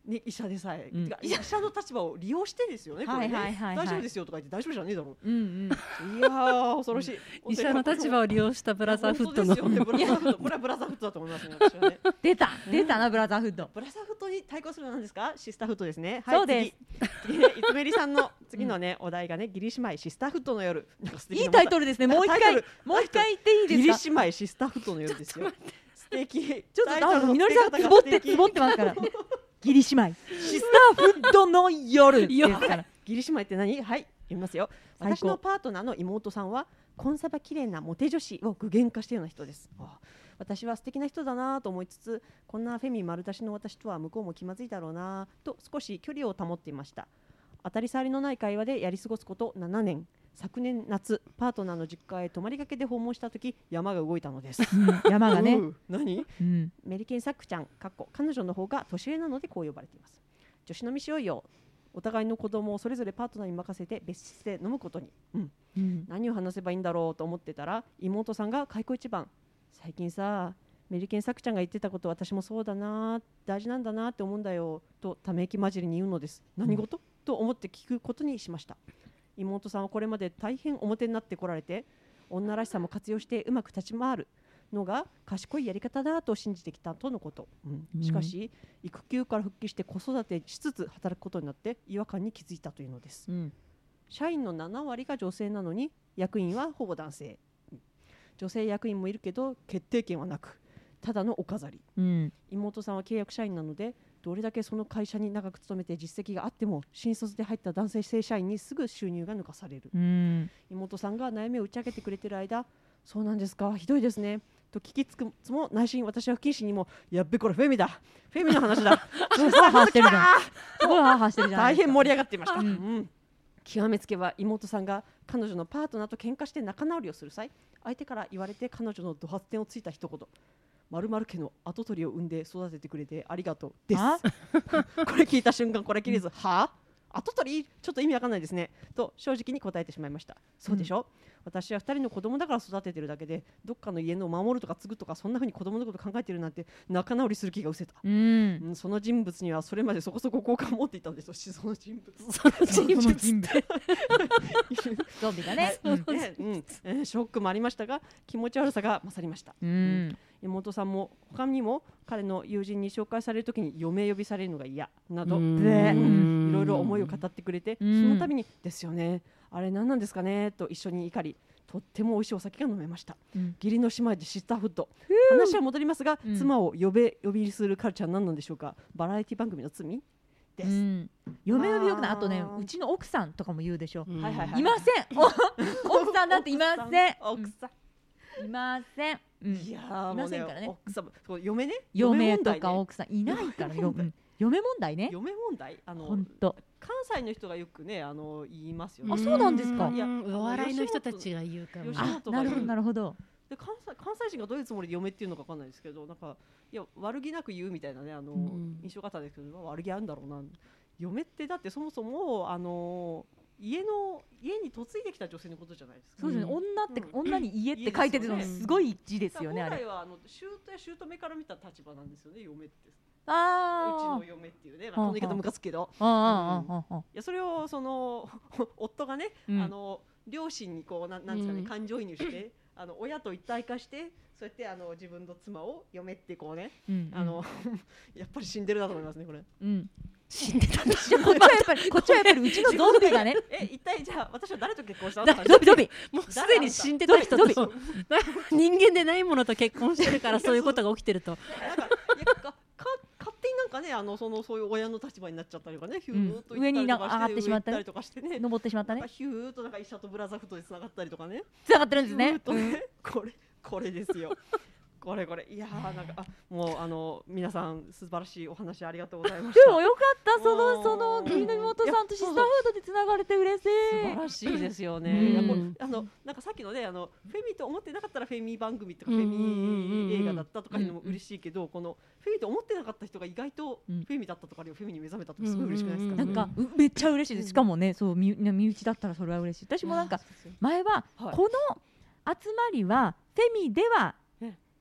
ね、医者でさえ、うん。医者の立場を利用してですよね、これねはいはいはい。はい大丈夫ですよとか言って大丈夫じゃねえだろうんうん。ういやー恐ろしい。医者の立場を利用したブラザーフットの。本当ですよ。ねブラザーフットこれはブラザーフットだと思いますね私はね。出た。出たなブラザーフッド。ブラザーフットに対抗するのは何ですか？シスターフットですね。そうです。次。いつめりさんの次のね、お題がねギリ姉妹シスターフットの夜。いないタイトルですね。もう一回もう一回言っていいですか？姉妹シスターフットの夜ですよ。素敵。ちょっとみのりさんつぼってつぼってますから。ギリ姉妹シスターフッドの夜ですから。ギリ姉妹って何？はい読みますよ。私のパートナーの妹さんはコンサバ綺麗なモテ女子を具現化したような人です。あ私は素敵な人だなと思いつつこんなフェミ丸出しの私とは向こうも気まずいだろうなと少し距離を保っていました。当たり障りのない会話でやり過ごすこと7年昨年夏パートナーの実家へ泊まりがけで訪問した時山が動いたのです。うん山がね。何？うん。メリケンサックちゃんかっこ彼女の方が年上なのでこう呼ばれています。女子飲みしようよ。お互いの子供をそれぞれパートナーに任せて別室で飲むことに、うん、うん。何を話せばいいんだろうと思ってたら妹さんが開口一番最近さメリケンサクちゃんが言ってたこと私もそうだな大事なんだなって思うんだよとため息混じりに言うのです。何事、と思って聞くことにしました妹さんはこれまで大変表になってこられて女らしさも活用してうまく立ち回るのが賢いやり方だと信じてきたとのこと、うん。うん。しかし育休から復帰して子育てしつつ働くことになって違和感に気づいたというのです。うん。社員の7割が女性なのに役員はほぼ男性。うん。女性役員もいるけど決定権はなくただのお飾り。うん。妹さんは契約社員なのでどれだけその会社に長く勤めて実績があっても新卒で入った男性正社員にすぐ収入が抜かされるうん妹さんが悩みを打ち明けてくれてる間そうなんですかひどいですねと聞きつくつも内心私は不謹慎にもやっべこれフェミだフェミの話だすごいしてるじゃん。すごいしてるじゃん。大変盛り上がっていました、うんうん極めつけば妹さんが彼女のパートナーと喧嘩して仲直りをする際相手から言われて彼女の怒発点をついた一言〇〇家の跡取りを産んで育ててくれてありがとうです。あ これ聞いた瞬間これ切れず、は？あ跡取り？ちょっと意味わかんないですね。と正直に答えてしまいました。そうでしょ、私は2人の子供だから育ててるだけでどっかの家の守るとか継ぐとかそんな風に子供のこと考えてるなんて仲直りする気が失せた。うん。うん。その人物にはそれまでそこそこ好感を持っていたんですよ。しその人物。その人物。ゾンビがね。うんね。うん。えーショックもありましたが気持ち悪さが勝りました。うん。妹さんも他にも彼の友人に紹介される時に嫁呼びされるのが嫌など、いろいろ思いを語ってくれて、うん。その度に「ですよね。あれ何なんですかね?」と一緒に怒りとっても美味しいお酒が飲めました。うん。義理の姉妹でシスターフッド話は戻りますが、うん。妻を呼べ呼びするカルチャー何なんでしょうか。バラエティ番組の罪です、うん。嫁呼びよくない。あとねうちの奥さんとかも言うでしょ。うん。はいません。お奥さんなんていません。奥さんいません。うん。いやーいませんからね。奥様そう嫁ね？嫁とか奥さん。いないからよ。うん。嫁問題ね。嫁問題？あの本当関西の人がよくねあの言いますよね。あそうなんですか？いやお笑いの人たちが言うかも。吉あ本なるほどなるほど。で関西関西人がどういうつもりで嫁っていうのかわかんないですけどなんかいや悪気なく言うみたいなねあの、うん印象があったんですけど悪気あるんだろうな。嫁ってだってそもそもあの家の家に嫁いできた女性のことじゃないですか。そうですね。うん。女ってうん。女に家って書いてるのすよねすごい字ですよねあれ本来はあの姑や姑から見た立場なんですよね嫁って。うちあの嫁っていうね、まあ、この言い方ムカつくけど。ああああああいやそれをその 夫がね、うん。あの両親にこうなんなんですかね、うん。感情移入してあの親と一体化してそうやってあの自分の妻を嫁ってこうね、うん。あの やっぱり死んでるなと思いますねこれ。うん死んでたんだこっちはやっぱりこっちはやっぱりうちのゾンビがね。え一体じゃあ私は誰と結婚したの？だゾンビゾンビ。もうすでに死んでた人。と 人間でないものと結婚してるからそういうことが起きてると。なんかいやかか勝手になんかねあのそのそういう親の立場になっちゃったりとかねヒューッと行上に上がってしまったりとかしてね。登ってしまったね。ヒューッとなんか医者とブラザーフットでつながったりとかね。つながってるんですね。これこれですよこれこれ。いやーなんかあもうあの皆さん素晴らしいお話ありがとうございました。でもよかった。そのその義理の妹さんとシスターフードでつながれて嬉しい。素晴らしいですよね。うん。あのなんかさっきのねあのフェミと思ってなかったらフェミ番組とかフェミ映画だったとかいうのも嬉しいけど、このフェミと思ってなかった人が意外とフうん。ェミだったとかあるいはフェミに目覚めたとかすごい嬉しくないですか？なんかうめっちゃ嬉しいです。しかもねそう身身内だったらそれは嬉しい。私もなんか前ははい。この集まりはフェミではえ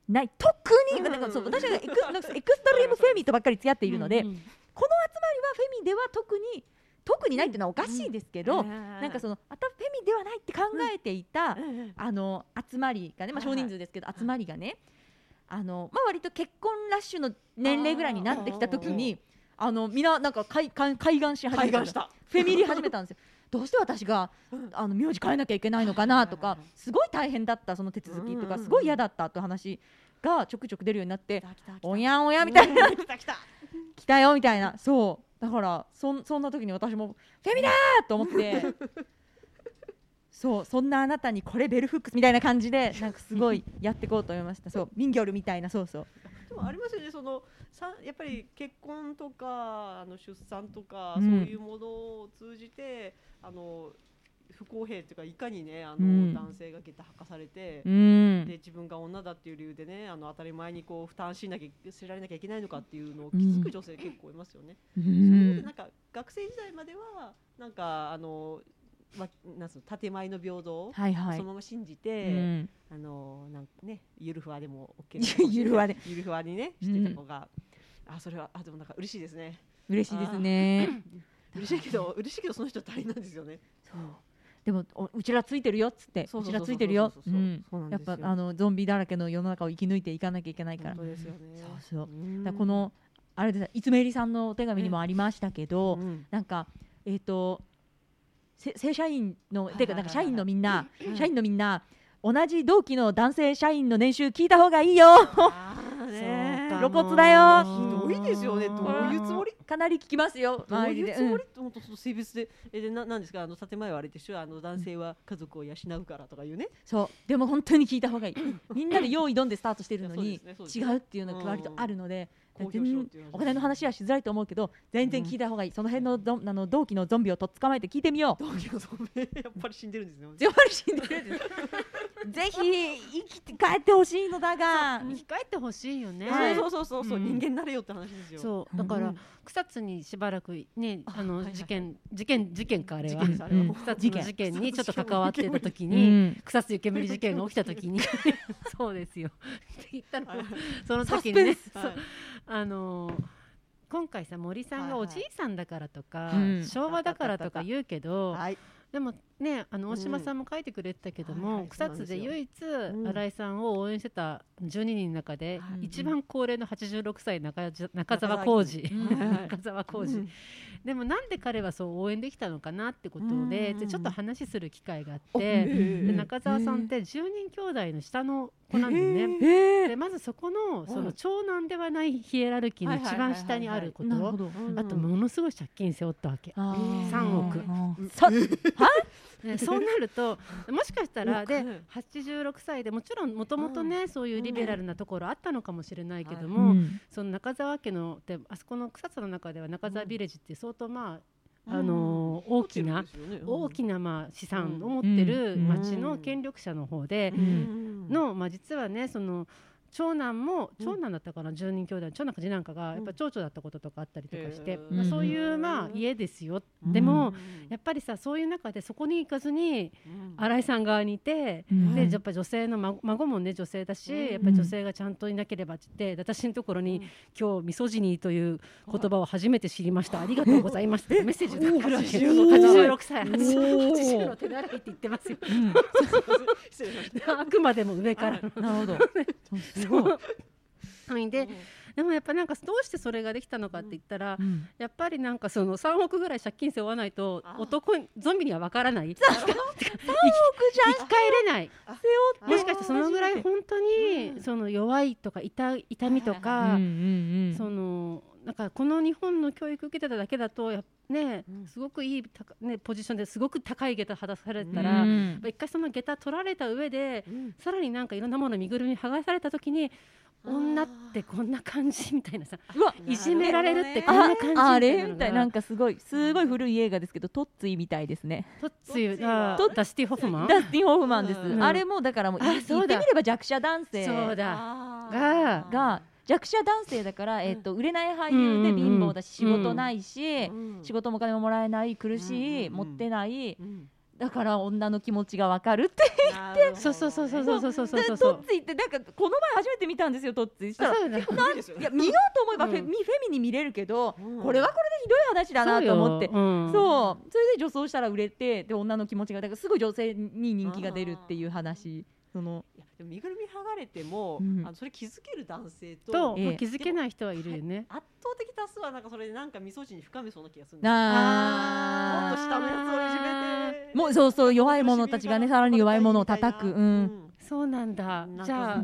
ない特にうん。なんかそう私がエク なんかエクストリームフェミとばっかり付き合っているので、うんうんこの集まりはフェミでは特に特にないっていうのはおかしいですけど、ななんかそのあたフェミではないって考えていた、のあの集まりがね、まあ、はいはい。少人数ですけど、集まりがねあの、まあ、割と結婚ラッシュの年齢ぐらいになってきた時にあのみんななんか開開開眼し始めた。フェミリー始めたんですよ。どうして私があの名字変えなきゃいけないのかなとかすごい大変だったその手続きとかすごい嫌だったという話がちょくちょく出るようになっておやんおやみたいな。来た来た。来たよみたいな。そう。だからそんそんな時に私もフェミだーと思って。そうそんなあなたにこれベルフックスみたいな感じでなんかすごいやっていこうと思いました。そうミンギョルみたいな。そうそう。でもありますよねそのさやっぱり結婚とかあの出産とか、うん。そういうものを通じてあの不公平というかいかにねあの、うん。男性が下駄履かされて、うん。で自分が女だっていう理由でねあの当たり前にこう負担しなきゃせられなきゃいけないのかっていうのを気づく女性結構いますよね。うん。なんか学生時代まではなんかあのまなんつうの建前の平等をそのまま信じうて、ん。あのなんかねゆるふわでも OK ゆるふわで。ゆるふわにねしてた子が、あそれはあでもなんか嬉しいですね。嬉しいですね。嬉しいけど嬉しいけどその人大変なんですよね。そう。でもおうちらついてるよっつってそううそうそうそうちらついてるよ。そうそうそううん。やっぱあのゾンビだらけの世の中を生き抜いていかなきゃいけないから。本当ですよね。そうそう。うん。だこのあれですいつめりさんのお手紙にもありましたけど、うん。なんかえっ、とせ正社員の、はいてかなんか社員のみんな、うん。社員のみんな同じ同期の男性社員の年収聞いた方がいいよ。そう。か露骨だよ。ひどいですよね。どういうつもり？かなり聞きますよ。どういうつもり？本当その性別で。えでななんですか？あの建前はあれでしょ？あの男性は家族を養うからとかいうね。そう。でも本当に聞いた方がいい。みんなで用意どんでスタートしてるのに 違ね。うっていうのが割とあるので、公表しようっていう話。お金の話はしづらいと思うけど全然聞いた方がいい、その辺のどあの同期のゾンビをとっ捕まえて聞いてみよう。同期のゾンビやっぱり死んでるんですね。やっぱり死んでるんですぜひ生きて帰ってほしいのだが。生き返ってほしいよね。はいそうそうそうそう、うん。人間になれよって話ですよ。そう。だから、うん草津にしばらくねあの、事件事件事件かあれは。草津の事件。にちょっと関わってた時うに、ん。草津湯煙事件が起きた時に。そうですよ。って言ったの。はいその時にね。あのー今回さ森さんがおじいさんだからとか、うん。昭和だからとか言うけど、はい。でもねあの大島さんも書いてくれてたけども、はいはい草津で唯一、ん。新井さんを応援してた12人の中で、はい。一番高齢の86歳中じ中澤 浩二。うん中澤浩二、でもなんで彼はそう応援できたのかなってことで,、うん。でちょっと話する機会があっおて、中澤さんって10人兄弟の下の子なんでね、えでまずそこのそはい。の長男ではないヒエラルキーの一番下にあることあとものすごい借金背負ったわけ。あー。3億ねそうなるともしかしたらでおうん86歳でもちろんもともとねそういうリベラルなところあったのかもしれないけどうも、んその中沢家のであそこの草津の中では中沢ビレッジって相当まあ、あのー大きな、大きなまあ資産を持ってるうん。町の権力者の方で、ん。の、まあ、実はねその長男も長男だったかな、10人兄弟長男か次男かがやっぱ蝶々だったこととかあったりとかして、へー。まあ、そういうまあ家ですよ、でも、うん。やっぱりさそういう中でそこに行かずにうん。新井さん側にいて、うん。でやっぱ女性の孫孫もね女性だし、うん。やっぱり女性がちゃんといなければって言って私のところに、今日ミソジニーという言葉を初めて知りました、ありがとうございますってメッセージが来るわけ80の86歳。おー。80の手習いって言ってますよ。あくまでも上からの。なるほど そう。すごい、はいででもやっぱなんかどうしてそれができたのかって言ったら、うん。やっぱりなんかその3億ぐらい借金背負わないとあ。男にゾンビには分からない。3生き生き返れない。あもしかしてそのぐらい本当うん。にその弱いとか痛痛みとうんかうんうん。そのなんかこの日本の教育受けてただけだとやっねうん。すごくいいねポジションですごく高い下駄裸されてたうら、ん。やっぱ一回その下駄取られた上でうん。さらになんかいろんなもの身ぐるみ剥がされた時に女ってこんな感じみたいなさうわ。いじめられるってこあんな感じみたあいなのれ？みたいがなんかすごいすごい古い映画ですけどトッツィみたいですね。トッツィがトッツィは。ダスティ・ホフマン？ダスティン・ホフマンです、うん。あれもだからもうあ言そうだ。ってみれば弱者男性。そうだ。あがーが弱者男性だから、えっと売れない俳優で貧乏だし仕事ないし、うん仕事もお金ももらえない苦しい、持ってない。うん。だから女の気持ちがわかるってなるほどね。そうそうそうそうそうそうそうそう。でそうトッツィってなんかこの前初めて見たんですよトッツィ。したらそうだいいや見ようと思えばフェ,、うん。ミフェミに見れるけど、うん。これはこれでひどい話だなと思って。そうよ。うんそう。それで女装したら売れてで女の気持ちがだからすぐ女性に人気が出るっていう話そのいやでも身ぐるみ剥がれても、うん。あのそれ気づける男性とと、ええ。まあ気づけない人はいるよね。圧倒的多数はなんかそれでなんかみそ汁に深めそうな気がするんですよ。なもっと下のやつをいじめてもうそうそう弱い者たちがねさらに弱い者を叩く、う、うん。そうなんだ。なん。かじゃあ、うん。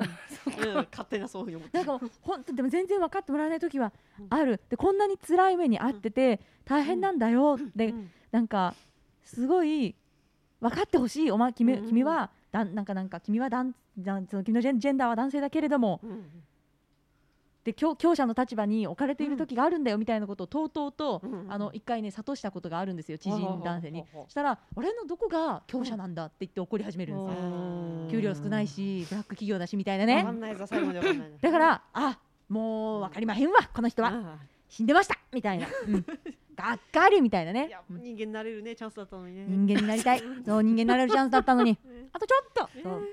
勝手なそういうふうに思って。なんか本当でも全然分かってもらえない時はうん。ある。でこんなに辛い目に遭ってて大変なんだよ。でうん。なんかすごい分かってほしいお前君うん。君はだんなんかなんか君はだんだんその君のジェンジェンダーは男性だけれどもうんで強強者の立場に置かれている時があるんだよみたいなことをとうとうと、うんあの一回ね諭したことがあるんですよ知人男性にほうほう。ほうほうしたら俺のどこが強者なんだって言って怒り始めるんですよ。うん。給料少ないしブラック企業だしみたいなわねだからあもう分かりまへんわこの人は。あ死んでましたみたいな、うん。がっかりみたいないねや人間になれるねチャンスだったのにね。人間になりたい。そう人間になれるチャンスだったのに。ね あとちょっと、ね。そう。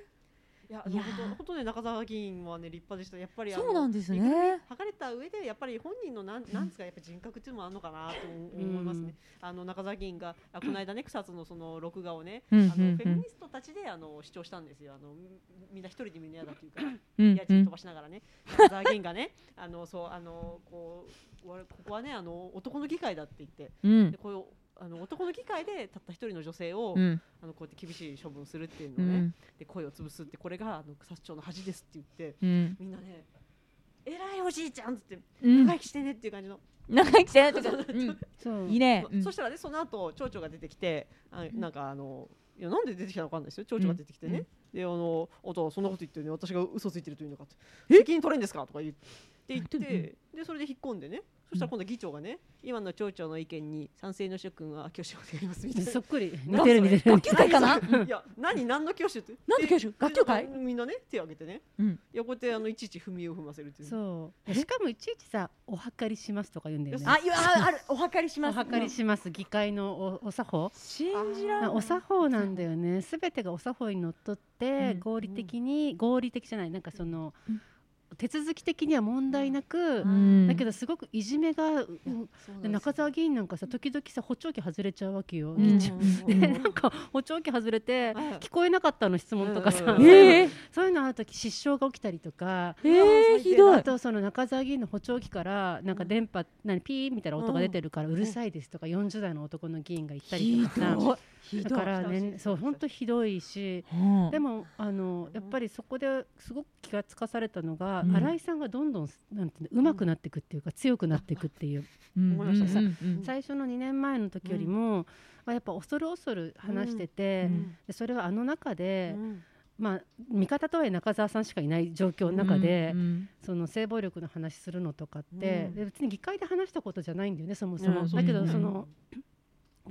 いやいやー。本当ね中澤議員はね立派でした。やっぱりそうなんですね。剥がれた上でやっぱり本人のなんなんですかやっぱ人格っていうのもあるのかなと思いますね。あの中澤議員があこの間ね草津のその録画をね、うんあのうん。うんフェミニストたちであの主張したんですよ。あのみみんな一人でみんな嫌だっていうから。うん。家賃飛ばしながらね、中澤議員がね、あのそうあのこうわここはねあの男の議会だって言って、うん。でこういうあの男の議会でたった一人の女性を、うん。あのこうやって厳しい処分するっていううのをね、ん。で声を潰すってこれがあの草津町の恥ですって言って、うん。みんなね、偉いおじいちゃんっつってうん長生きしてねっていう感じの。長生きしてとか、う。ん。そう。いいね、そそしたらねその後町長が出てきてあなんかあのいやなんで出てきたのかわかんないですよ。町長が出てきてね、うん。であのあとそんなこと言ってるね私が嘘ついてるというのかって。責任取れんですか？とか言って言ってうんでそれで引っ込んでね。そしたら今度議長がね今の町長の意見に賛成の諸君は挙手を願いますみたいな。そっくり。似てる似てる。学級会かな？いや何何の挙手って。なんで挙手？で学級会？でみんなね手を挙げてね。うん。いやこうやってあのいちいち踏みを踏ませるっていう。そう。しかもいちいちさお計りしますとか言うんだよね。ああいやああるお計りします。お計りします。議会のおお作法。信じられない。お作法なんだよね。すべてがお作法にのっとってうん。合理的に合理的じゃない。なんかそのうん手続き的には問題なくうん。だけどすごくいじめがうん中澤議員なんかさ時々さ補聴器外れちゃうわけよ。うんでうんなんか補聴器外れてはい。聞こえなかったの質問とかさそういうのある時失笑が起きたりとか。えー、ひどい。あとその中澤議員の補聴器からなんか電波何ピーみたいな音が出てるからうるさいですとか40代の男の議員が言ったりとかさだからねそう本当ひどいしうん。でもあのやっぱりそこですごく気がつかされたのが、うん。新井さんがどんどんなんていうの上手くなっていくっていうか強くなっていくっていう。最初の2年前の時よりも、まあ、やっぱ恐る恐る話してて、うん。でそれはあの中で、うん。まあ、味方とはいえ中澤さんしかいない状況の中で、うん。その性暴力の話するのとかって、うん。で別に議会で話したことじゃないんだよねそもそも。うん。だけどうんその、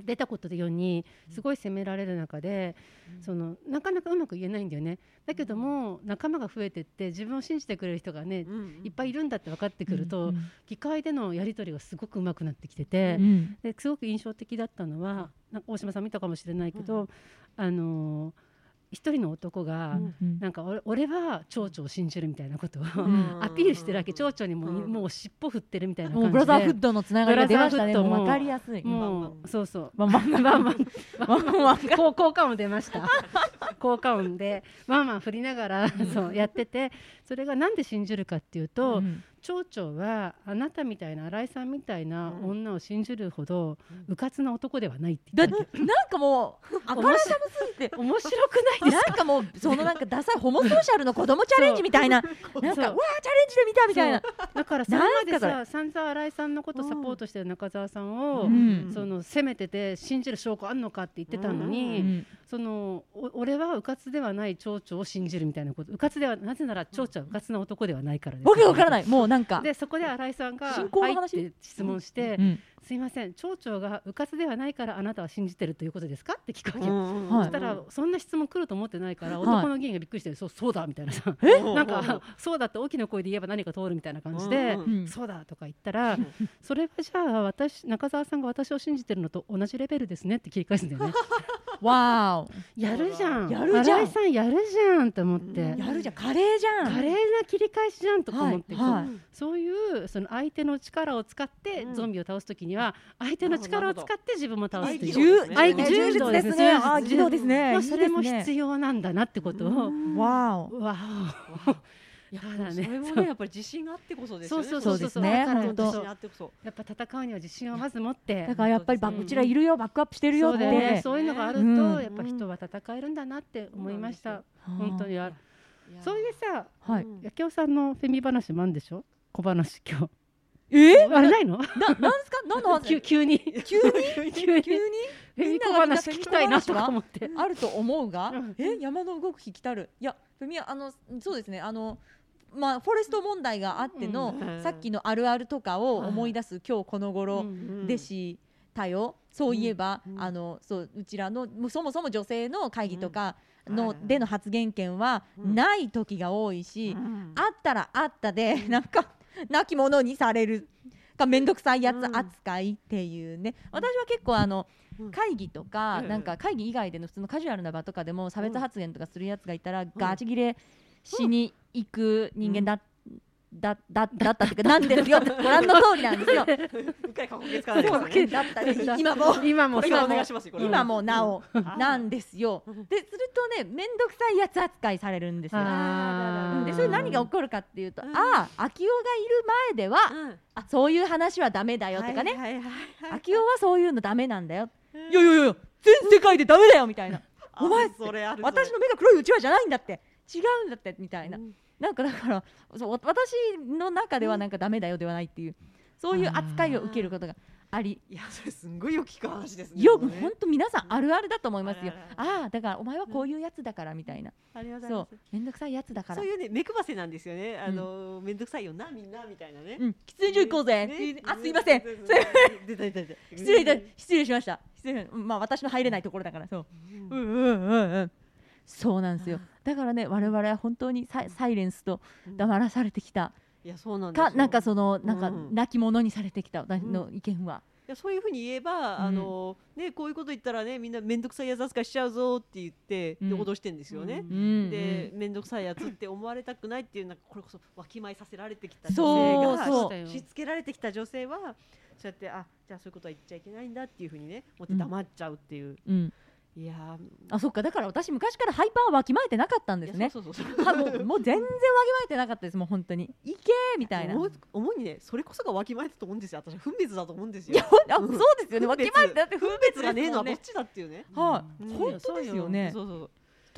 出たことでようにすごい責められる中で、うん。そのなかなかうまく言えないんだよね。だけども仲間が増えてって自分を信じてくれる人がね、うんいっぱいいるんだって分かってくると、うん議会でのやり取りがすごくうまくなってきてて、うんですごく印象的だったのはなんか大島さん見たかもしれないけど、うあのー一人の男が、なんか俺俺は蝶々を信じるみたいなことを、ん。アピールしてるわけ。蝶々にも,、うん。もう尻尾振ってるみたいな感じで。ブラザーフッドのつながりが出ましたね。ももう分かりやすい。もうそうそう。まあまあバンバン。バンバン。まあ効効果音出ました。効果音でまあまあ振りながらそうやってて。それがなんで信じるかっていうと、うん蝶々はあなたみたいな新井さんみたいなうん。女を信じるほどうん。うかつな男ではないってだ言ったわなんかもう あからさますぎて。け面白くないですなんかもうそのなんかダサいホモソーシャルの子供チャレンジみたいな。なんかわーチャレンジで見たみたいな。だからそれまでなんさ散々新井さんのことサポートしてる中澤さんを、うん。その責めてて信じる証拠あんのかって言ってたのに、うんそのお俺はうかつではない蝶々を信じるみたいなこと。うかつではなぜなら蝶々はうかつな男ではないからです。わけわからない。もうなんかでそこで新井さんが入話？って質問して、うんすいません蝶々がうかつではないからあなたは信じてるということですか？って聞くわけ、うん。はい。そしたらそんな質問来ると思ってないから、はい。男の議員がびっくりしてそうそうだみたいなさ。え？なんかそうだって大きな声で言えば何か通るみたいな感じで、うん。うん。そうだとか言ったら、それはじゃあ私中澤さんが私を信じてるのと同じレベルですねって切り返すんだよねわやるじゃん。やるじゃん。新井さんやるじゃんと思って、やるじゃん。カレーじゃん華麗な切り返しじゃん。とか思って、はいはい。そういうその相手の力を使ってうん。ゾンビを倒すときには相手の力を使って自分も倒すという。合気道柔ですね。柔術ですね。あー技能ですね。まあそれもいいですね。必要なんだなってことを、わお。わいやだからねそれもねやっぱり自信があってこそですよね。そうそうですね本当。やっぱ戦うには自信をまず持って。だからやっぱりバうんうちらいるよバックアップしてるよっそうだよね。てそういうのがあると、うん。やっぱ人は戦えるんだなって思いました、本当に。それでさはい。うん焼尾さんのフェミ話もあるんでしょ？小話今日。え？あれないの？ななんですか？何の話？急急に。急に？急に。フェミ小話聞きたいなとか思って。あると思うがうん、え？山の動く日来たる。いやフェミはあのそうですね。あのまあフォレスト問題があっての、うんさっきのあるあるとかを思い出す今日この頃うんでしたよ、そういえば、うんあのそううちらのそもそも女性の会議とかの、うんでの発言権はうん。ない時が多いし、うん。あったらあったでなんか亡き者にされるか面倒くさいやつ扱いっていうね、私は結構あのうん。会議とか、うんなんか会議以外での普通のカジュアルな場とかでも差別発言とかするやつがいたら、ガチギレしに行く人間だ,、だだだったっていうかなんですよ ご覧の通りなんですよ。うっかり過去形使わないでくださいねだったね今も。今も今おそう願いしますよこれ。今もなおうん。なんですよ。でするとね面倒くさいやつ扱いされるんですよ。でそれ何が起こるかっていうと、うん。ああ秋代がいる前では、うん。あそういう話はダメだよとかね、秋代はそういうのダメなんだよ、うん。いやいやいや全世界でダメだよみたいな。あお前それ私の目が黒いうちわじゃないんだって違うんだってみたいな、うん。なんかだからそうわ私の中ではなんかダメだよではないっていうそういう扱いを受けることがあり。いやそれすんごいよく聞く話ですねよでもね。本当皆さんあるあるだと思いますよ。あるあるああだからお前はこういうやつだからみたいな、うございそう。ますめんどくさいやつだから。そういうね目配せなんですよね。あのめんどくさいよなみんなみたいなね。うん。喫煙所行こうぜ、ね。あすいません。ねそれ出た出た出た。失礼失礼しました。失礼まあ私の入れないところだからそう。うん。うんうんうんうんそうなんですよ。だからね我々は本当にサイサイレンスと黙らされてきた。いやそうなんですよ。かなんかそのなんかうん。泣き者にされてきた。私の意見は、いやそういうふうに言えば、あのねこういうこと言ったらねみんな面倒くさいやつ扱いしちゃうぞって言って、脅してんですよね。うん。で面倒くさいやつって思われたくないっていうなんかこれこそわきまえさせられてきた女性がしつけられてきた女性はそう。やってあじゃあそういうことは言っちゃいけないんだっていうふうにね思って黙っちゃうっていう、うんいやー。あそっか。だから私昔からハイパーわきまえてなかったんですね。そうそうそう。もうもう全然わきまえてなかったですもう本当に。いけーみたいな。思う主にねそれこそがわきまえたと思うんですよ。私は分別だと思うんですよ。いやあうん。そうですよね。わきまえてだって分別がねえのはどねっちだっていうね。はい、うん。本当ですよね。そうそうそう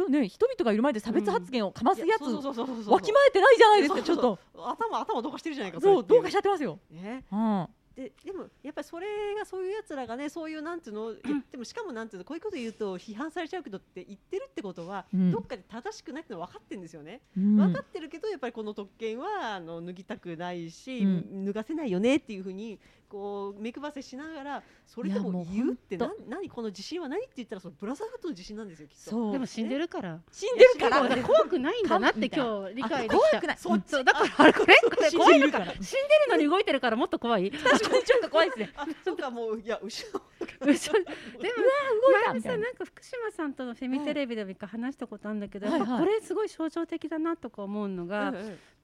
とね人々がいる前で差別発言をかますやつ、うそうそうそうそうわきまえてないじゃないですか。ちょっと。頭頭どうかしてるじゃないかそう。どうかしちゃゃってますよ、ねうん、ででもやっぱりそれがそういうやつらがねそういうなんていうの 言ってもしかもなんていうのこういうこと言うと批判されちゃうけどって言ってるってことは、うん。どっかで正しくないってのは分かってるんですよね、うん。分かってるけどやっぱりこの特権はあの脱ぎたくないし、う脱がせないよねっていうふうにこう目配せしながらそれでも言うってほなん何この自信は何って言ったらそのブラザーフットの自信なんですよきっと。そう。でも死んでるから。死んでるから。怖くないんだなってか今日理解できた怖くない。そうそうだからこれこれ怖いのか。死んでるから死んでるのに動いてるからもっと怖い。確かにちょっと怖いですね。あそうか。もういや後ろ嘘。でもさな。んか福島さんとのフェミテレビでも一回話したことあるんだけど、これすごい象徴的だなとか思うのが、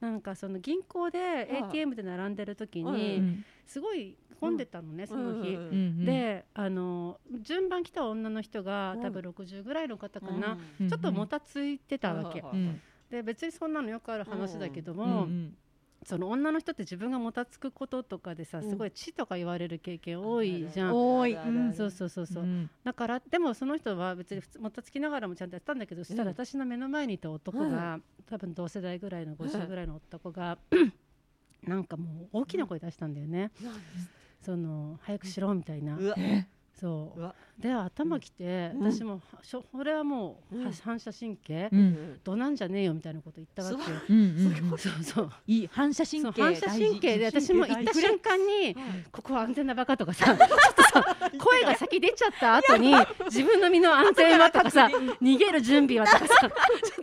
なんかその銀行ではい。ATM で並んでる時うにん。すごい混んでたのね、その日。であの順番来た女の人がうん。多分60ぐらいの方かな、うん。ちょっともたついてたわけ、で別にそんなのよくある話だけども、その女の人って自分がもたつくこととかでさうん。すごい血とか言われる経験多いじゃん。多い。あるあるあるそうそうそうそう、うん。だからでもその人は別に普通もたつきながらもちゃんとやったんだけど、そしたら私の目の前にいた男が、多分同世代ぐらいの50ぐらいの男が、なんかもう大きな声出したんだよね、その早くしろみたいな、そう。で頭きて、うん。私もはしょこれはもう、うん。反射神経、うん。どなんじゃねえよみたいなこと言ったわけよ。すごい。うんうんうんそうそう。いい反射神経反射神経で私も行った瞬間にはいここは安全なバカとかさちょっとさ 声が先出ちゃった後に自分の身の安全はとかさ逃げる準備はとかさ。ちょ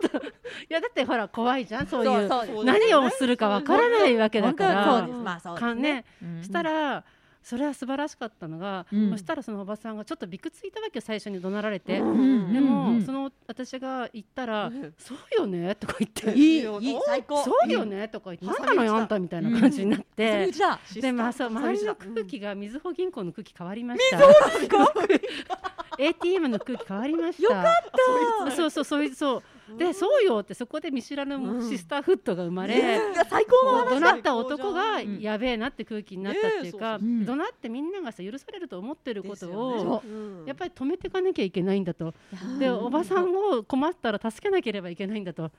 っといやだってほら怖いじゃんそういう。そうそう何をするかわからないわけだから。ですまあそうね。うん。したらそれは素晴らしかったのが、うん。そしたらそのおばさんがちょっとびくついたわけよ最初に怒鳴られて、うん。でも、うん。うん。その私が言ったら「うんそうよね」とか言って「いい最高そうよね」とか言って「うん何なのよあんた」みたいな感じになって。でまあそう周りのう空気がみずほ銀行の空気変わりました。ATM の空気。変わりました。よかった。そうそうそうそう。でそうよってそこで見知らぬうん。シスターフットが生まれ、いや最高怒鳴った男がうんやべえなって空気になったっていうか、怒鳴ってみんながさ許されると思ってることを、やっぱり止めていかなきゃいけないんだと。でおばさんを困ったら助けなければいけないんだと。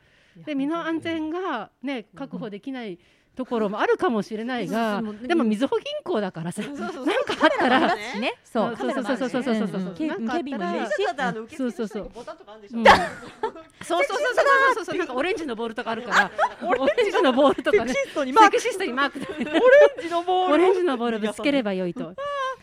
で身の安全がね確保できないところもあるかもしれないが、でもみずほ銀行だからさ、なんかあったら、ね、そう、そうそうそうそう。そうそうそう、警備もね、そうそうそう、そうそうそうそうそうなんかオレンジのボールとかあるから、オレンジのボールとかね、マークシストにマーク、オレンジのボール、オレンジのボールぶつければよいと、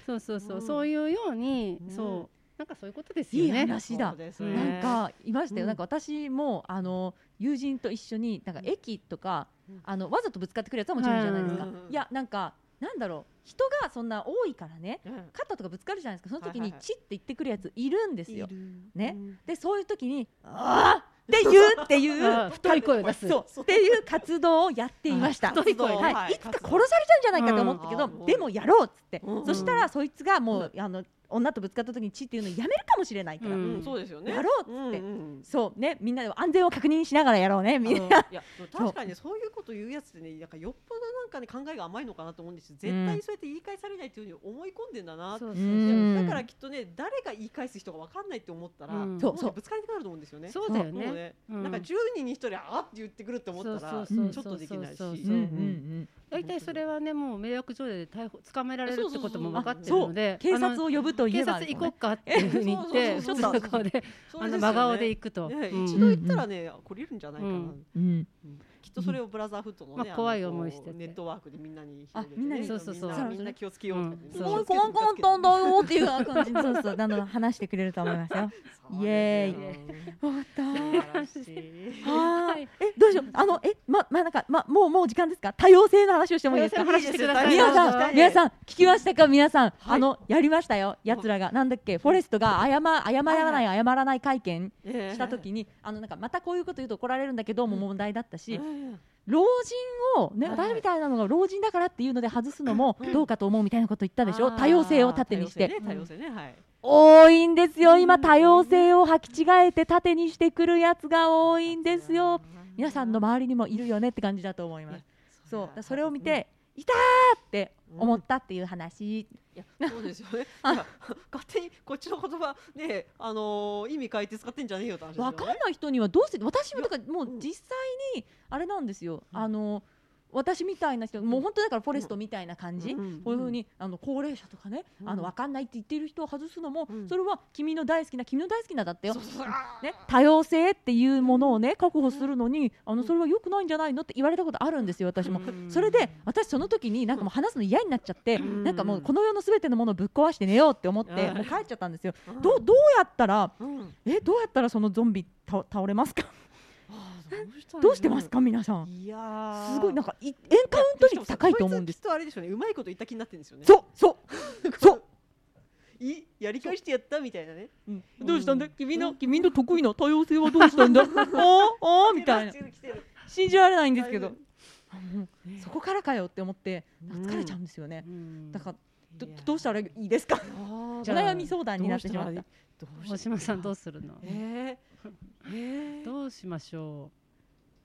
そうそうそう。そういうように、そう。なんかそういうことですよね。いい話だ。なんかいましたよ。なんか私もあの友人と一緒になんか駅とかあのわざとぶつかってくるやつはもちろんじゃないですか、はいいやなんかなんだろう。人がそんな多いからねうん。肩とかぶつかるじゃないですか。その時にチッって言ってくるやついるんですよ、ね。うん。でそういう時に「ああ!」っ！て言うっていう太い声を出す。っていう活動をやっていました。太い。声はい、はい。いつか殺されちゃうんじゃないかと思ったけど、うんでもやろうっつって、うんそしたらそいつがもう、あの女とぶつかった時に血っていうのやめるかもしれないから、うん。うん。そうですよね。やろうっつって。うんうんそうね。みんなで安全を確認しながらやろうねみんな、確かにねそういうこと言うやつってねなんかよっぽどなんかね考えが甘いのかなと思うんですよ。絶対にそうやって言い返されないというふうに思い込んでんだなだからきっとね誰が言い返す人が分かんないって思ったら、うん。そう。もぶつかりたくなると思うんですよね。そう。だよね。ねうん。なんか10人に1人あって言ってくるって思ったらそうそうちょっとできないし。大体それはねもう迷惑条例で逮捕捕まえられるってことも分かってるので警察を呼ぶと言警えば察行こうかっていうふうに言ってえそうちょっとそこでね。あの真顔で行くと、ねうん。一度言ったらね、これいるんじゃないかな、うん。うんきっとそれをブラザーフットのね、まあ怖い思いしてネットワークでみんなに広げて、ね、あみんなにそうそうそう。みんな気をつけようとかね、うコンコントンだよっていう感じにそうそうあの話してくれると思いますよ。イエーイ。わかったはい。えどうしよう。あのえままなんかまもうもう時間ですか？多様性の話をしてもいいですか？多様性の話してください。皆さはいん皆さん聞きましたか？皆さん、はい。あのやりましたよ奴らが。なんだっけ？フォレストが謝謝らない謝らない会見した時にあのなんかまたこういうこと言うと怒られるんだけども問題だったし、老人をねはい。私みたいなのが老人だからっていうので外すのもうん。どうかと思うみたいなこと言ったでしょ？多様性を盾にして、多い。んですよ今。多様性を履き違えて縦にしてくるやつが多いんですよ。皆さんの周りにもいるよねって感じだと思います。そうそれを見て、いたーって思ったっていう話、いやそうですよね。勝手にこっちの言葉ねあのー意味変えて使ってんじゃねえよって話ね。わかんない人にはどうして私もだからもううん。実際にあれなんですよ、うん。あの私みたいな人もう本当だからフォレストみたいな感じ、うん。こういうふうにあの高齢者とかね、うん。あの分かんないって言ってる人を外すのも、うん。それは君の大好きな君の大好きなだったよ。ね、多様性っていうものをね確保するのにあのそれは良くないんじゃないのって言われたことあるんですよ私も。うん。それで私その時になんかもう話すの嫌になっちゃって、うん。なんかもうこの世のすべてのものをぶっ壊して寝ようって思って、うん。もう帰っちゃったんですよ。うん。どうどうやったらうん。えどうやったらそのゾンビ倒倒れますか？どうしてますか皆さん？いやー。すごいなんかいエンカウント率高いと思うんです。とあれでしょうねうまいこと言った気になってるんですよね。そうそう。そう。いやり返してやったみたいなね。うん。うん。どうしたんだ？君の君の得意な多様性はどうしたんだ？あーあーみたいな。信じられないんですけど。そこからかよって思ってうん。疲れちゃうんですよね。うん。だからどどうしたらいいですか？おじゃあ悩み相談になってしまったどうした大島さんどうするの？えー、えー、どうしましょ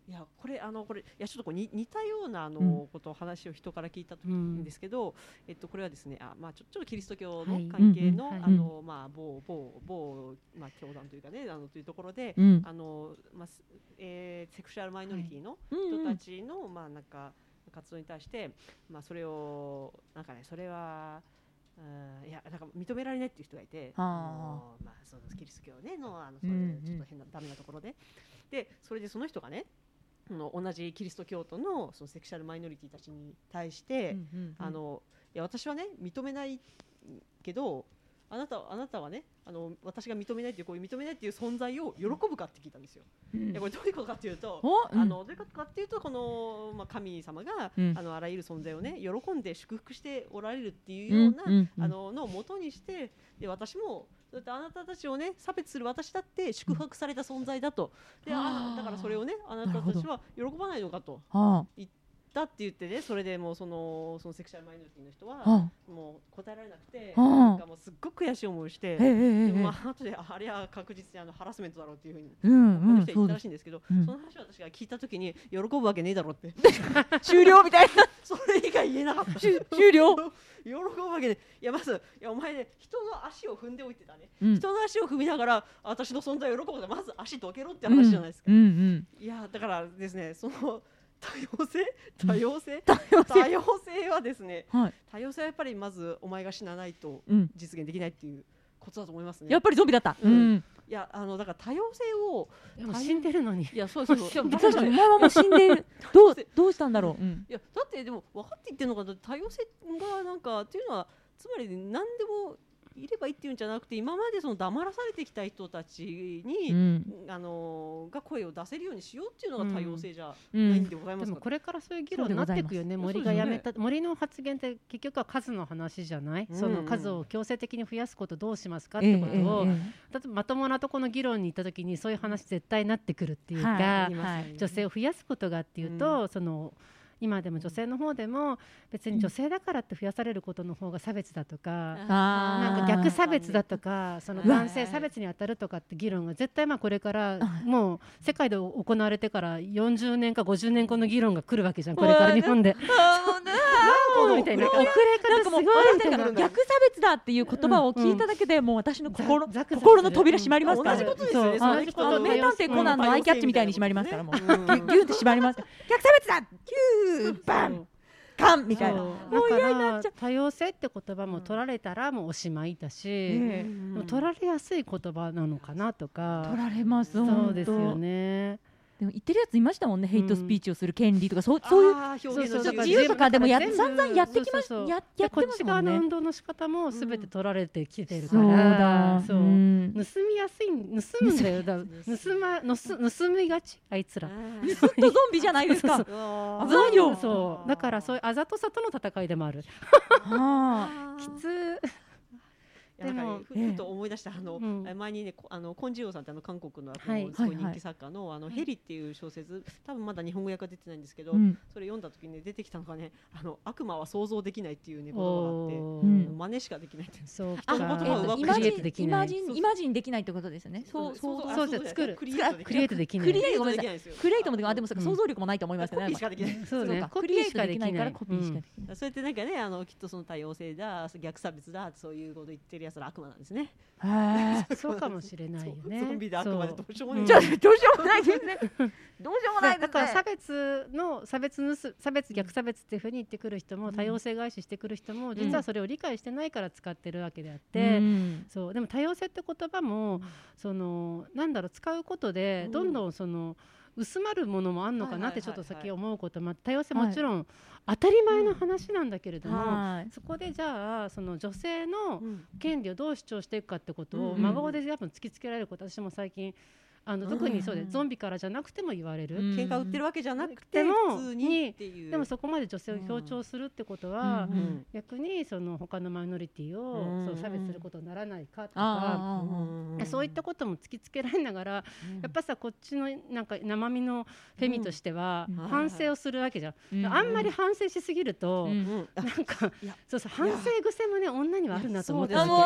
いやこれあのこれいやちょっとこうに似たようなあの、うん。ことを話を人から聞いたう、うんんですけど、えっとこれはですねあまあちょちょっとキリスト教はい。の関係の、うんうんあのまあ某某某まあ教団というかねあのというところで、うん。あのまあすえーセクシュアルマイノリティのうん人たちの、まあなんか活動に対してまあそれをなんかねそれはうんいやなんか認められないっていう人がいて、はあ。のまあそのキリスト教ねのあのそうちょっと変なダメなところで、でそれでその人がねあの同じキリスト教徒のそのセクシャルマイノリティたちに対して、あのいや私はね認めないけどあなたあなたはねあの私が認めないっていうこういう認めないっていう存在を喜ぶかって聞いたんですよ。うん。いやこれどういうことかっていうと、おうん。あのどういうことかっていうとこの、まあ、神様が、うん。あのあらゆる存在をね喜んで祝福しておられるっていうような、あののを元にしてで私もそうやってあなたたちをね差別する私だって祝福された存在だと、であだからそれをねあなたたちは喜ばないのかとはだって言ってねそれでもうそのそのセクシャルマイノリティの人は、もう答えられなくて、あなんかもうすっごく悔しい思いをして。まあ後でああれは確実にあのハラスメントだろうっていうふうに言ったらしいんですけど、うんその話を私が聞いたときに喜ぶわけねえだろうって。終了みたいな。それ以外言えなかった。終終了。喜ぶわけねいやまずいやお前ね人の足を踏んでおいてだね、うん。人の足を踏みながら私の存在を喜ぶまず足どけろって話じゃないですか、いやだからですねその多様性？多様性、多様性。多様性はですねはい。多様性はやっぱりまずお前が死なないとうん。実現できないっていうことだと思いますね。やっぱりゾンビだった。ううん。んいやあのだから多様性を死んでるのに。いやそうそうそう確かにお前はもう死んでいる。どうどうしたんだろう？うん。いやだってでも分かって言ってるのかな。多様性がなんかっていうのはつまり何でもいればいいっていうんじゃなくて今までその黙らされてきた人たちに、うん。あのが声を出せるようにしようっていうのが多様性じゃうん。ないんでございまか、ですもこれからそういう議論になっていくよね。森がやめた、森の発言って結局は数の話じゃない、うん。その数を強制的に増やすことどうしますかってことを、例えばまともなとこの議論に行った時にそういう話絶対なってくるっていうか、はいありますよね女性を増やすことがっていうと、その今でも女性の方でも別に女性だからって増やされることの方が差別だとか、あー。なんか逆差別だとかその男性差別に当たるとかって議論が絶対まあこれからあもう世界で行われてから40年か50年後の議論が来るわけじゃんこれから日本で。みたいな。遅れなん方すごかもういみたいな。逆差別だっていう言葉を聞いただけでもう私の心心の扉閉まりますから。同じことですよね。名探偵コナンのアイキャッチみたいに閉まりますからもう。ギュッギュッって閉まります。逆差別だ。キューバン！カン！みたいな。だから多様性って言葉も取られたらもうおしまいだし、ええでも取られやすい言葉なのかなとか。取られますそうですよ本ね。当でも言ってるやついましたもんね。ヘイトスピーチをする権利とかそうそういうそうそう自由とかでもや散々やってきましそうそうそう。やってますもんね。っち側の運動の仕方もすべて取られてきてるから、だ。そう。うん。盗みやすい盗むんだよ。だ盗まのす盗みがちあいつら。ずっとゾンビじゃないですか。そうあ危ないよそう。だからそういうあざとさとの戦いでもある。はあ きついやなんかねでもふ ふと思い出したあの、うん。前にねこあのコンジオさんってあの韓国のすごい人気作家の、あのヘリっていう小説多分まだ日本語訳が出てないんですけど、うん。それ読んだ時にね出てきたのがねあの悪魔は想像できないっていうね言葉があって真似しかできないってそうあ、言葉をうまくイマジンイマきない。ジンイマジンできないってことですよね。そうそそううそうそう作る。クリエイトできない。クリエイトごめんなさい。クリエイトできない。ですよクリエイトもできあでも想像力もないと思いますけどね。コピーしかできないそうねかコピクリエイトーしかできないからコピーしかできない。そうやってなんかねあのきっとその多様性だ逆差別だそういうこと言ってるやつら悪魔なんですね。そうかもしれないよね。ゾンビで悪魔でどうしようもないどうしようもないですね。どうしようもない。だから差別の差別のす差別逆差別っていうふうに言ってくる人も多様性外視してくる人も実はそれを理解してないから使ってるわけであって、うん。そう。でも多様性って言葉もそのなんだろう使うことでうん。どんどんその薄まるものもあんのかなってちょっと先思うこともあって多様性もちろん当たり前の話なんだけれども、はい。そこでじゃあその女性のうん。権利をどう主張していくかってことをうん。真顔で多分突きつけられること私も最近あの特にそうでうん。ゾンビからじゃなくても言われる。喧嘩売ってるわけじゃなくてでも普通にっていう。でもそこまで女性を強調するってことは、逆にその他のマイノリティをうん。そう差別することにならないかとか、あうんそういったことも突きつけられながら、やっぱさこっちのなんか生身のフェミとしてはうん。反省をするわけじゃん、うん。あんまり反省しすぎると、なんかそうそう反省癖もね女にはあるなと思って自分が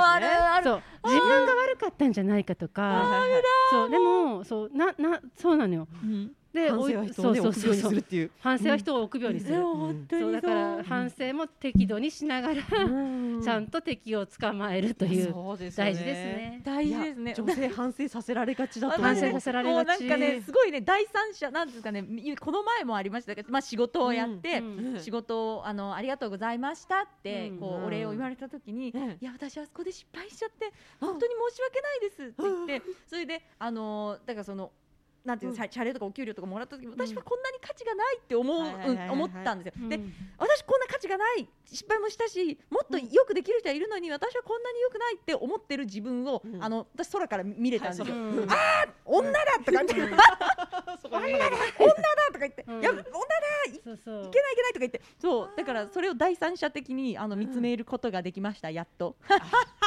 悪かったんじゃないかとかそうでもそうななそうなのよ。うん。で反省は人をねそうそうそう。臆病にするっていう。反省は人を臆病にする、でも本当にそうだから反省も適度にしながら、うん。ちゃんと敵を捕まえるという大事ですね。大事ですね。女性反省させられがちだと反省させられがち。もうなんかねすごいね第三者なんですかねみこの前もありましたけど、まあ仕事をやって、うん。うん。仕事をあのありがとうございましたって、うん。こうお礼を言われた時に、うん。いや私はそこで失敗しちゃって本当に申し訳ないですって言って、それであのだからそのなんていうの、うん。謝礼とかお給料とかもらった時私はこんなに価値がないって思う、思ったんですよ。うん。で私こんな価値がない失敗もしたしもっとよくできる人はいるのに、私はこんなに良くないって思ってる自分を、うん。あの私空から見れたんですよ。はいう。ん。女だって女だそこにとか言って、うん。いや女だいけないいけないとか言ってそうだからそれを第三者的にあの見つめることができましたやっと。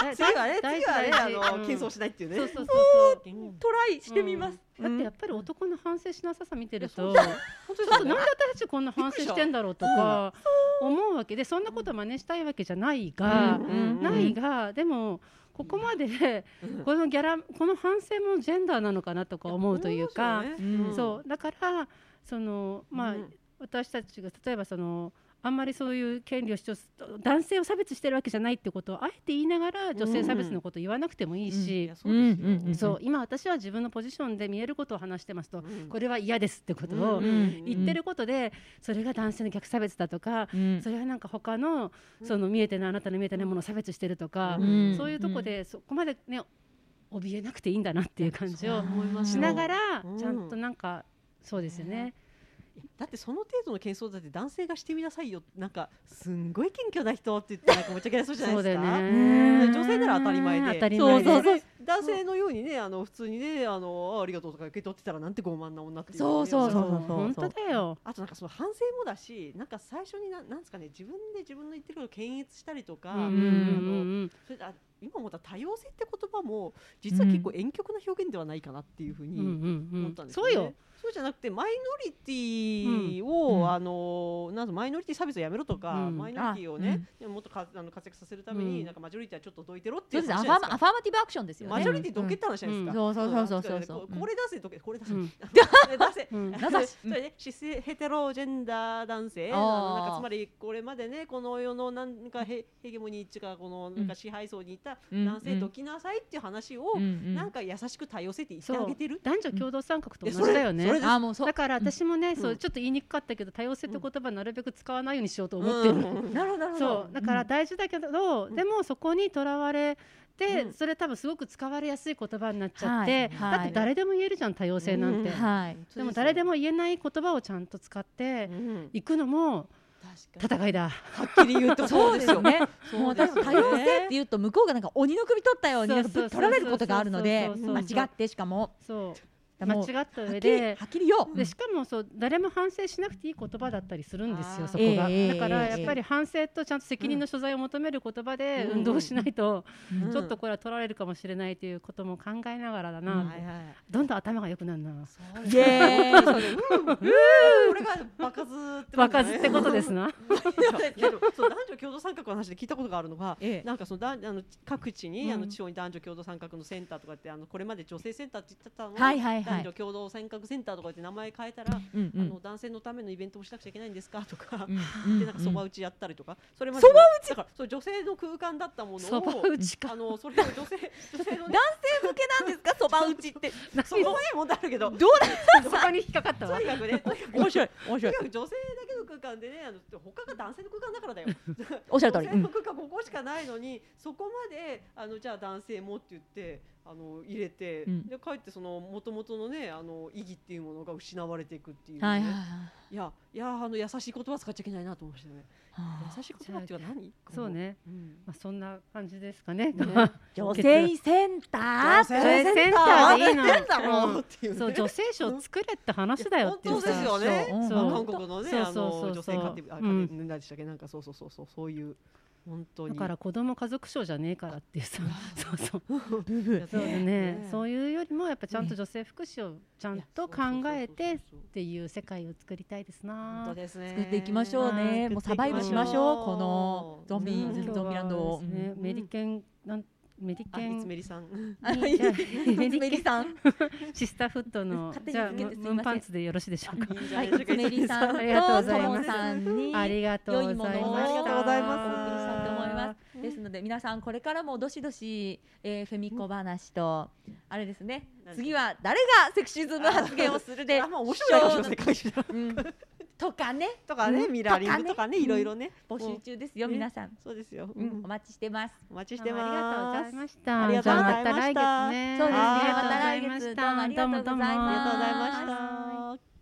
え 次はね大次はねあの謙遜しないっていうね。そうそうそう。トライしてみます、だってやっぱり男の反省しなささ見てると、いや本当ちょっとなんで私たちこんな反省してんだろうとか思うわけでそんなこと真似したいわけじゃないが、うん。うん。うん。ないがでもここまでこのギャラこの反省もジェンダーなのかなとか思うというかそう。だからそのまあ、うん。私たちが例えばそのあんまりそういう権利を主張す男性を差別してるわけじゃないってことをあえて言いながら女性差別のことを言わなくてもいいいしや、そう今私は自分のポジションで見えることを話してますと、うん。これは嫌ですってことをうん言ってることで、それが男性の逆差別だとか、うん。それはなんか他のその見えてないあなたの見えてないものを差別してるとか、うんそういうとこでそこまでね怯えなくていいんだなっていう感じをしながらうん。ちゃんとなんかそうですよね。だってその程度の謙遜だって男性がしてみなさいよなんかすんごい謙虚な人って言ってなんかむちゃくちゃそうじゃないですか？ね。女性なら当たり前で当たり前でそうそう男性のようにねあの普通にねあのあありがとうとか受け取ってたらなんて傲慢な女ってねそうそうそうそう本当だよ。あとなんかその反省もだしなんか最初にななんですかね自分で自分の言ってることを検閲したりとか、うんうんあのうんそれであ今思った多様性って言葉も実は結構婉曲な表現ではないかなっていうふうにうんうんうんうん。思ったんですよね。そうよ。そうじゃなくてマイノリティを、うん。あのなんぞマイノリティ差別をやめろとか、うん。マイノリティをね、もっとかあの活躍させるために、うん。なんかマジョリティはちょっとどいてろっていうアファーマア。ファーマティブアクションですよね。マジョリティどけって話じゃないですか。うん。そうそうそうそう。こそうこれ出せとけこれ出せ、うん。出せ。それね、シスヘテロジェンダー男性なんかつまりこれまでねこの世のなんかヘヘゲモニーっていうかこのなんか支配層にいたうん。男性どきなさいっていう話を、うん。うん。なんか優しく多様性って言ってあげてる？男女共同参画と同じだよねあもうそう。だから私もね、ん。そうちょっと言いにくかったけど多様性って言葉なるべく使わないようにしようと思ってる。うん。なるほどなるほど。そうだから大事だけど、でもそこにとらわれて、うん。それ多分すごく使われやすい言葉になっちゃって、はいはい。だって誰でも言えるじゃん多様性なんて、うんはい。でも誰でも言えない言葉をちゃんと使ってうん。いくのも確かに。戦いだ。はっきり言うとそうですよ。ね。そうもうですよね。多様性って言うと向こうがなんか鬼の首取ったようにぶっ取られることがあるので間違ってしかも。そう間違った上はっきりではっきりよ。でしかもそう誰も反省しなくていい言葉だったりするんですよそこが、ええだからええやっぱり反省とちゃんと責任の所在を求める言葉でうん。運動しないとうん。ちょっとこれは取られるかもしれないということも考えながらだな、どんどん頭が良くなるな。そうイエーイ。そうねうんうんこれが爆発ってこと爆発ってことですな。そう男女共同参画の話で聞いたことがあるのが、ええ。なんかそのだあの各地に、うん。あの地方に男女共同参画のセンターとかってあのこれまで女性センターって言ってたのを、はいはい。はい男女共同参画センターとかって名前変えたら、うんうん。あの男性のためのイベントをしなくちゃいけないんですかとか。うんでなんかそば打ちやったりとか、それまそば打ち？だからそう女性の空間だったものをそば打ちか。あのそれを女性女性のね男性向けなんですか？そば打ちって。そこもね問題あるけど。どうそこに引っかかったわ。とにかくね 面白い面と白い。にかく女性だけの空間でねあの他が男性の空間だからだよ。おっしゃる通り。女性の空間ここしかないのに、そこまであのじゃあ男性もって言ってあの入れて、うん。でかえってその元々のねあの意義っていうものが失われていくっていう、ね。はいはいはい。いやいやあの優しい言葉使っちゃいけないなと思いましたね。は優しい言葉っていうか何？そう、ね、うん。まあ、そんな感じですかね。ね。あ女性センター？女性センターでいいのセンターもうんっていうね。そう女性賞作れって話だよっていう本当ですよね。う。んそう韓国のねあそうそうそうそう。の女性家庭うん。庭何でしたっけなんかそうそうそうそうそういう本当に。だから子供家族賞じゃねえからっていうさ そうそう。そうだね。ねそういうよりもやっぱちゃんと女性福祉をちゃんと考えてっていう世界を作りたいです本な当ですね作っていきましょうね。うん。もうサバイブしましょうこのゾンビう。んゾンビランドを。ねうん。メリケンなんメリあケンいつめりさん。メリメリさん。シスターフットのじゃあムーンパンツでよろしいでしょうか？はないメリさんとありがとうございます。ありがとうございましたですので皆さんこれからもどしどし、えー、フェミコ話とあれですね。何次は誰がセクシズム発言をするであまあ面白いかもしれません世界史だうん。とかね。とかねうん。ミラーリングとかね。とかねいろいろね。募集中ですよね。皆さん、そうですよ。うん、お待ちしてます。お待ちしてありがとうござますいました。ありがとうございました。じゃあまた来月ねそうですね。はいまた来月。どうもありがとうございます。ありがとうございました